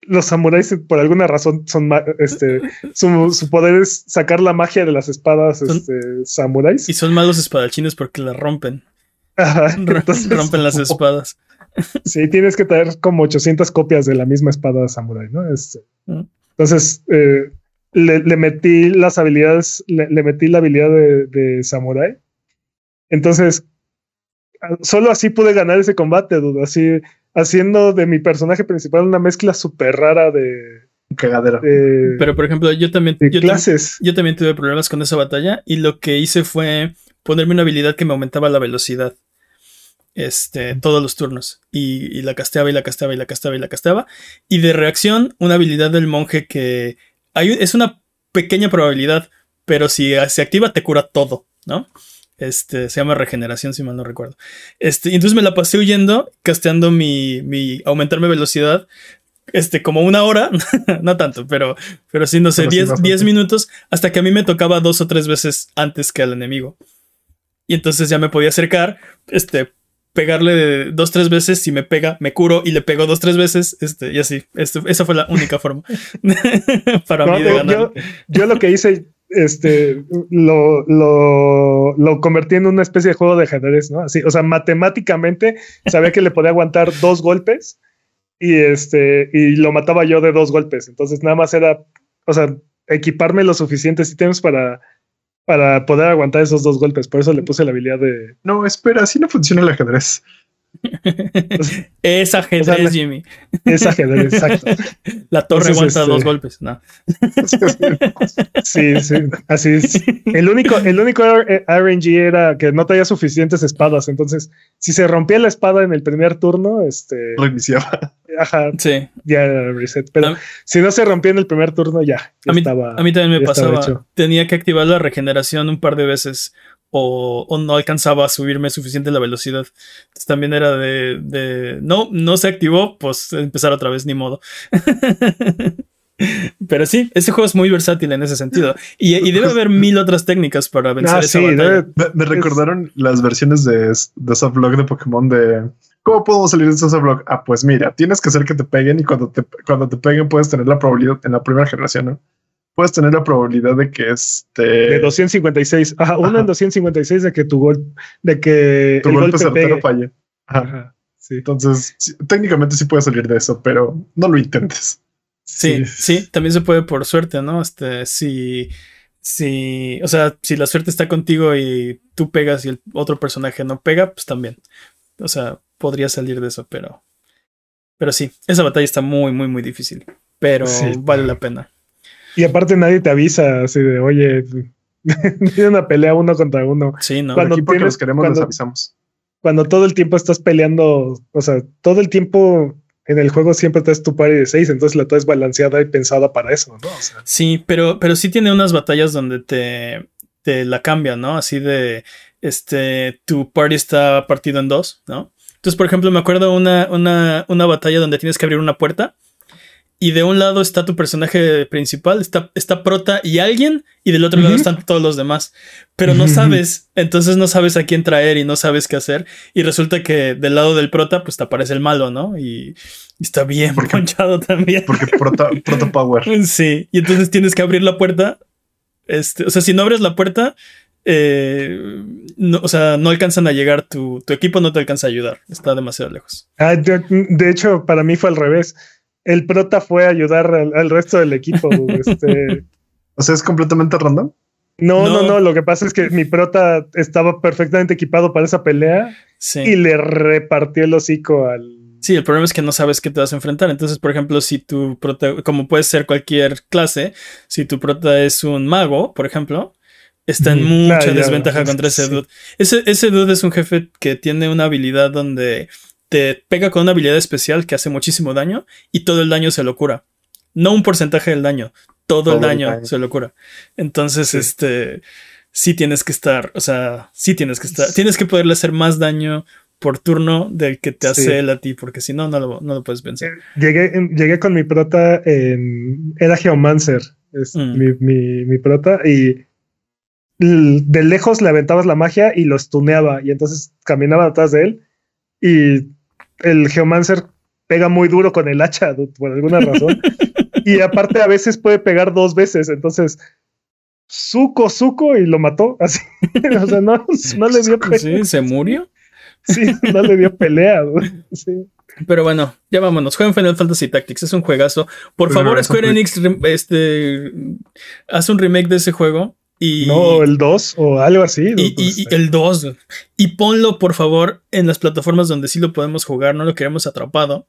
los samuráis por alguna razón son este su, poder es sacar la magia de las espadas este, samuráis. Y son malos espadachines porque la rompen. Rompen las espadas. Sí tienes que traer como 800 copias de la misma espada samurai no este, mm. entonces eh, le, metí las habilidades le, metí la habilidad de, de samurai entonces solo así pude ganar ese combate dudo así haciendo de mi personaje principal una mezcla súper rara de cagadera. Pero por ejemplo, yo también yo clases. yo también tuve problemas con esa batalla y lo que hice fue ponerme una habilidad que me aumentaba la velocidad. Este, todos los turnos. Y, la casteaba y la casteaba y la casteaba y la casteaba. Y de reacción, una habilidad del monje que hay, es una pequeña probabilidad, pero si se activa te cura todo, ¿no? Este, se llama regeneración, si mal no recuerdo. Este, y entonces me la pasé huyendo, casteando mi, mi aumentarme velocidad. Este, como una hora, no tanto, pero, pero sí, no sé, 10 minutos, hasta que a mí me tocaba dos o tres veces antes que al enemigo. Y entonces ya me podía acercar, este, pegarle dos, tres veces, si me pega, me curo y le pego dos, tres veces, este, y así. Este, esa fue la única forma para mí de ganar. Yo, yo, lo que hice, este, lo, lo, lo, convertí en una especie de juego de ajedrez, ¿no? Así, o sea, matemáticamente sabía que le podía aguantar dos golpes y este, y lo mataba yo de dos golpes. Entonces nada más era, o sea, equiparme los suficientes ítems para, para poder aguantar esos dos golpes. Por eso le puse la habilidad de... No, espera, así no funciona el ajedrez es ajedrez, Jimmy. Es ajedrez, exacto. La torre aguanta dos este, golpes, ¿no? sí, sí, así es. El único, el único RNG era que no tenía suficientes espadas. Entonces, si se rompía la espada en el primer turno, este. Reiniciaba. Ajá. Sí. Ya era reset. Pero si no se rompía en el primer turno, ya. a, mí, estaba, a mí también me pasaba. Tenía que activar la regeneración un par de veces o, no alcanzaba a subirme suficiente la velocidad. Entonces también era de, no, no se activó, pues empezar otra vez, ni modo. Pero sí, ese juego es muy versátil en ese sentido. Y, debe haber mil otras técnicas para vencer ah, esa batalla. me, recordaron las versiones de, de Softlog de Pokémon de ¿Cómo podemos salir de Softlog? Ah, pues mira, tienes que hacer que te peguen y cuando te, cuando te peguen puedes tener la probabilidad en la primera generación, ¿no? Puedes tener la probabilidad de que este. De 256. Ajá, uno en 256 de que tu gol. De que tu el golpe, certero falle. Ajá. Sí. Entonces, técnicamente sí puedes salir de eso, pero no lo intentes. Sí, sí, también se puede por suerte, ¿no? Este, si. Si, o sea, si la suerte está contigo y tú pegas y el otro personaje no pega, pues también. O sea, podría salir de eso, pero. Pero sí, esa batalla está muy, muy, muy difícil. Pero vale la pena. Y aparte nadie te avisa así de, oye, tiene una pelea uno contra uno. Sí, no. Cuando porque los queremos, cuando, avisamos. Cuando todo el tiempo estás peleando, o sea, todo el tiempo en el juego siempre traes tu party de seis, entonces la traes balanceada y pensada para eso, ¿no? sí, pero, pero sí tiene unas batallas donde te, te la cambian, ¿no? Así de, este, tu party está partido en dos, ¿no? Entonces, por ejemplo, me acuerdo una, una, una batalla donde tienes que abrir una puerta y de un lado está tu personaje principal, está, está Prota y alguien, y del otro lado están todos los demás. Pero no sabes, entonces no sabes a quién traer y no sabes qué hacer. Y resulta que del lado del Prota, pues te aparece el malo, ¿no? Y, está bien ponchado también. Porque Prota, Prota Power. Sí, y entonces tienes que abrir la puerta. Este, o sea, si no abres la puerta, eh, no, o sea, no alcanzan a llegar, tu, tu, equipo no te alcanza a ayudar, está demasiado lejos. Ah, de hecho, para mí fue al revés el prota fue a ayudar al, resto del equipo. este... O sea, es completamente random. No, no, no, Lo que pasa es que mi prota estaba perfectamente equipado para esa pelea y le repartió el hocico al. Sí, el problema es que no sabes qué te vas a enfrentar. Entonces, por ejemplo, si tu prota, como puede ser cualquier clase, si tu prota es un mago, por ejemplo, está en mucha desventaja contra ese dude. Ese, ese dude es un jefe que tiene una habilidad donde te pega con una habilidad especial que hace muchísimo daño y todo el daño se lo cura. No un porcentaje del daño, todo, el daño, se lo cura. Entonces, este, sí tienes que estar, o sea, sí tienes que estar, tienes que poderle hacer más daño por turno del que te hace él a ti, porque si no, no lo, no lo puedes vencer. Eh, llegué, llegué con mi prota en. Era Geomancer, es mm. mi, mi, mi, prota, y de lejos le aventabas la magia y lo stuneaba, y entonces caminaba detrás de él, y el Geomancer pega muy duro con el hacha, por alguna razón. y aparte a veces puede pegar dos veces, entonces suco, suco y lo mató. Así. o sea, no, le dio pelea. Sí, se murió. Sí, no le dio pelea. Pero bueno, ya vámonos. Jueguen Final Fantasy Tactics, es un juegazo. Por favor, Square Enix, este, haz un remake de ese juego. Y, no, el 2 o algo así. Y, y, el 2. Y ponlo, por favor, en las plataformas donde sí lo podemos jugar. No lo queremos atrapado.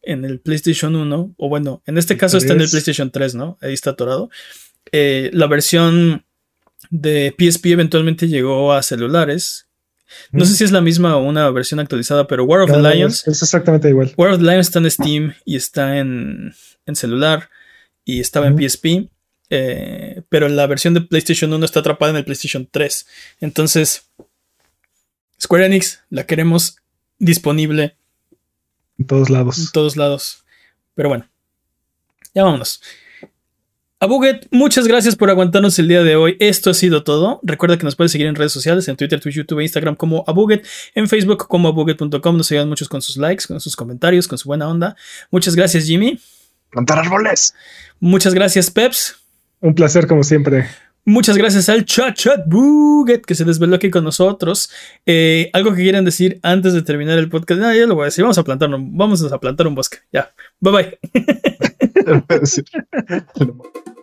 En el PlayStation 1. O bueno, en este caso está en el PlayStation 3, ¿no? Ahí está atorado. Eh, la versión de PSP eventualmente llegó a celulares. No sé si es la misma o una versión actualizada, pero War of the Lions. Es exactamente igual. War of the Lions está en Steam y está en, celular y estaba en PSP. Eh, pero la versión de PlayStation 1 está atrapada en el PlayStation 3. Entonces, Square Enix la queremos disponible. En todos lados. En todos lados. Pero bueno, ya vámonos. Abuget, muchas gracias por aguantarnos el día de hoy. Esto ha sido todo. Recuerda que nos puedes seguir en redes sociales, en Twitter, Twitch, YouTube e Instagram como Abuget, en Facebook como abuget.com. Nos ayudan muchos con sus likes, con sus comentarios, con su buena onda. Muchas gracias, Jimmy. Plantar árboles. Muchas gracias, Peps. Un placer, como siempre. Muchas gracias al Chat Chat Buget que se desveló aquí con nosotros. Eh, algo que quieran decir antes de terminar el podcast. No, ya lo voy a decir. Vamos a plantar, vamos a plantar un bosque. Ya. Bye bye.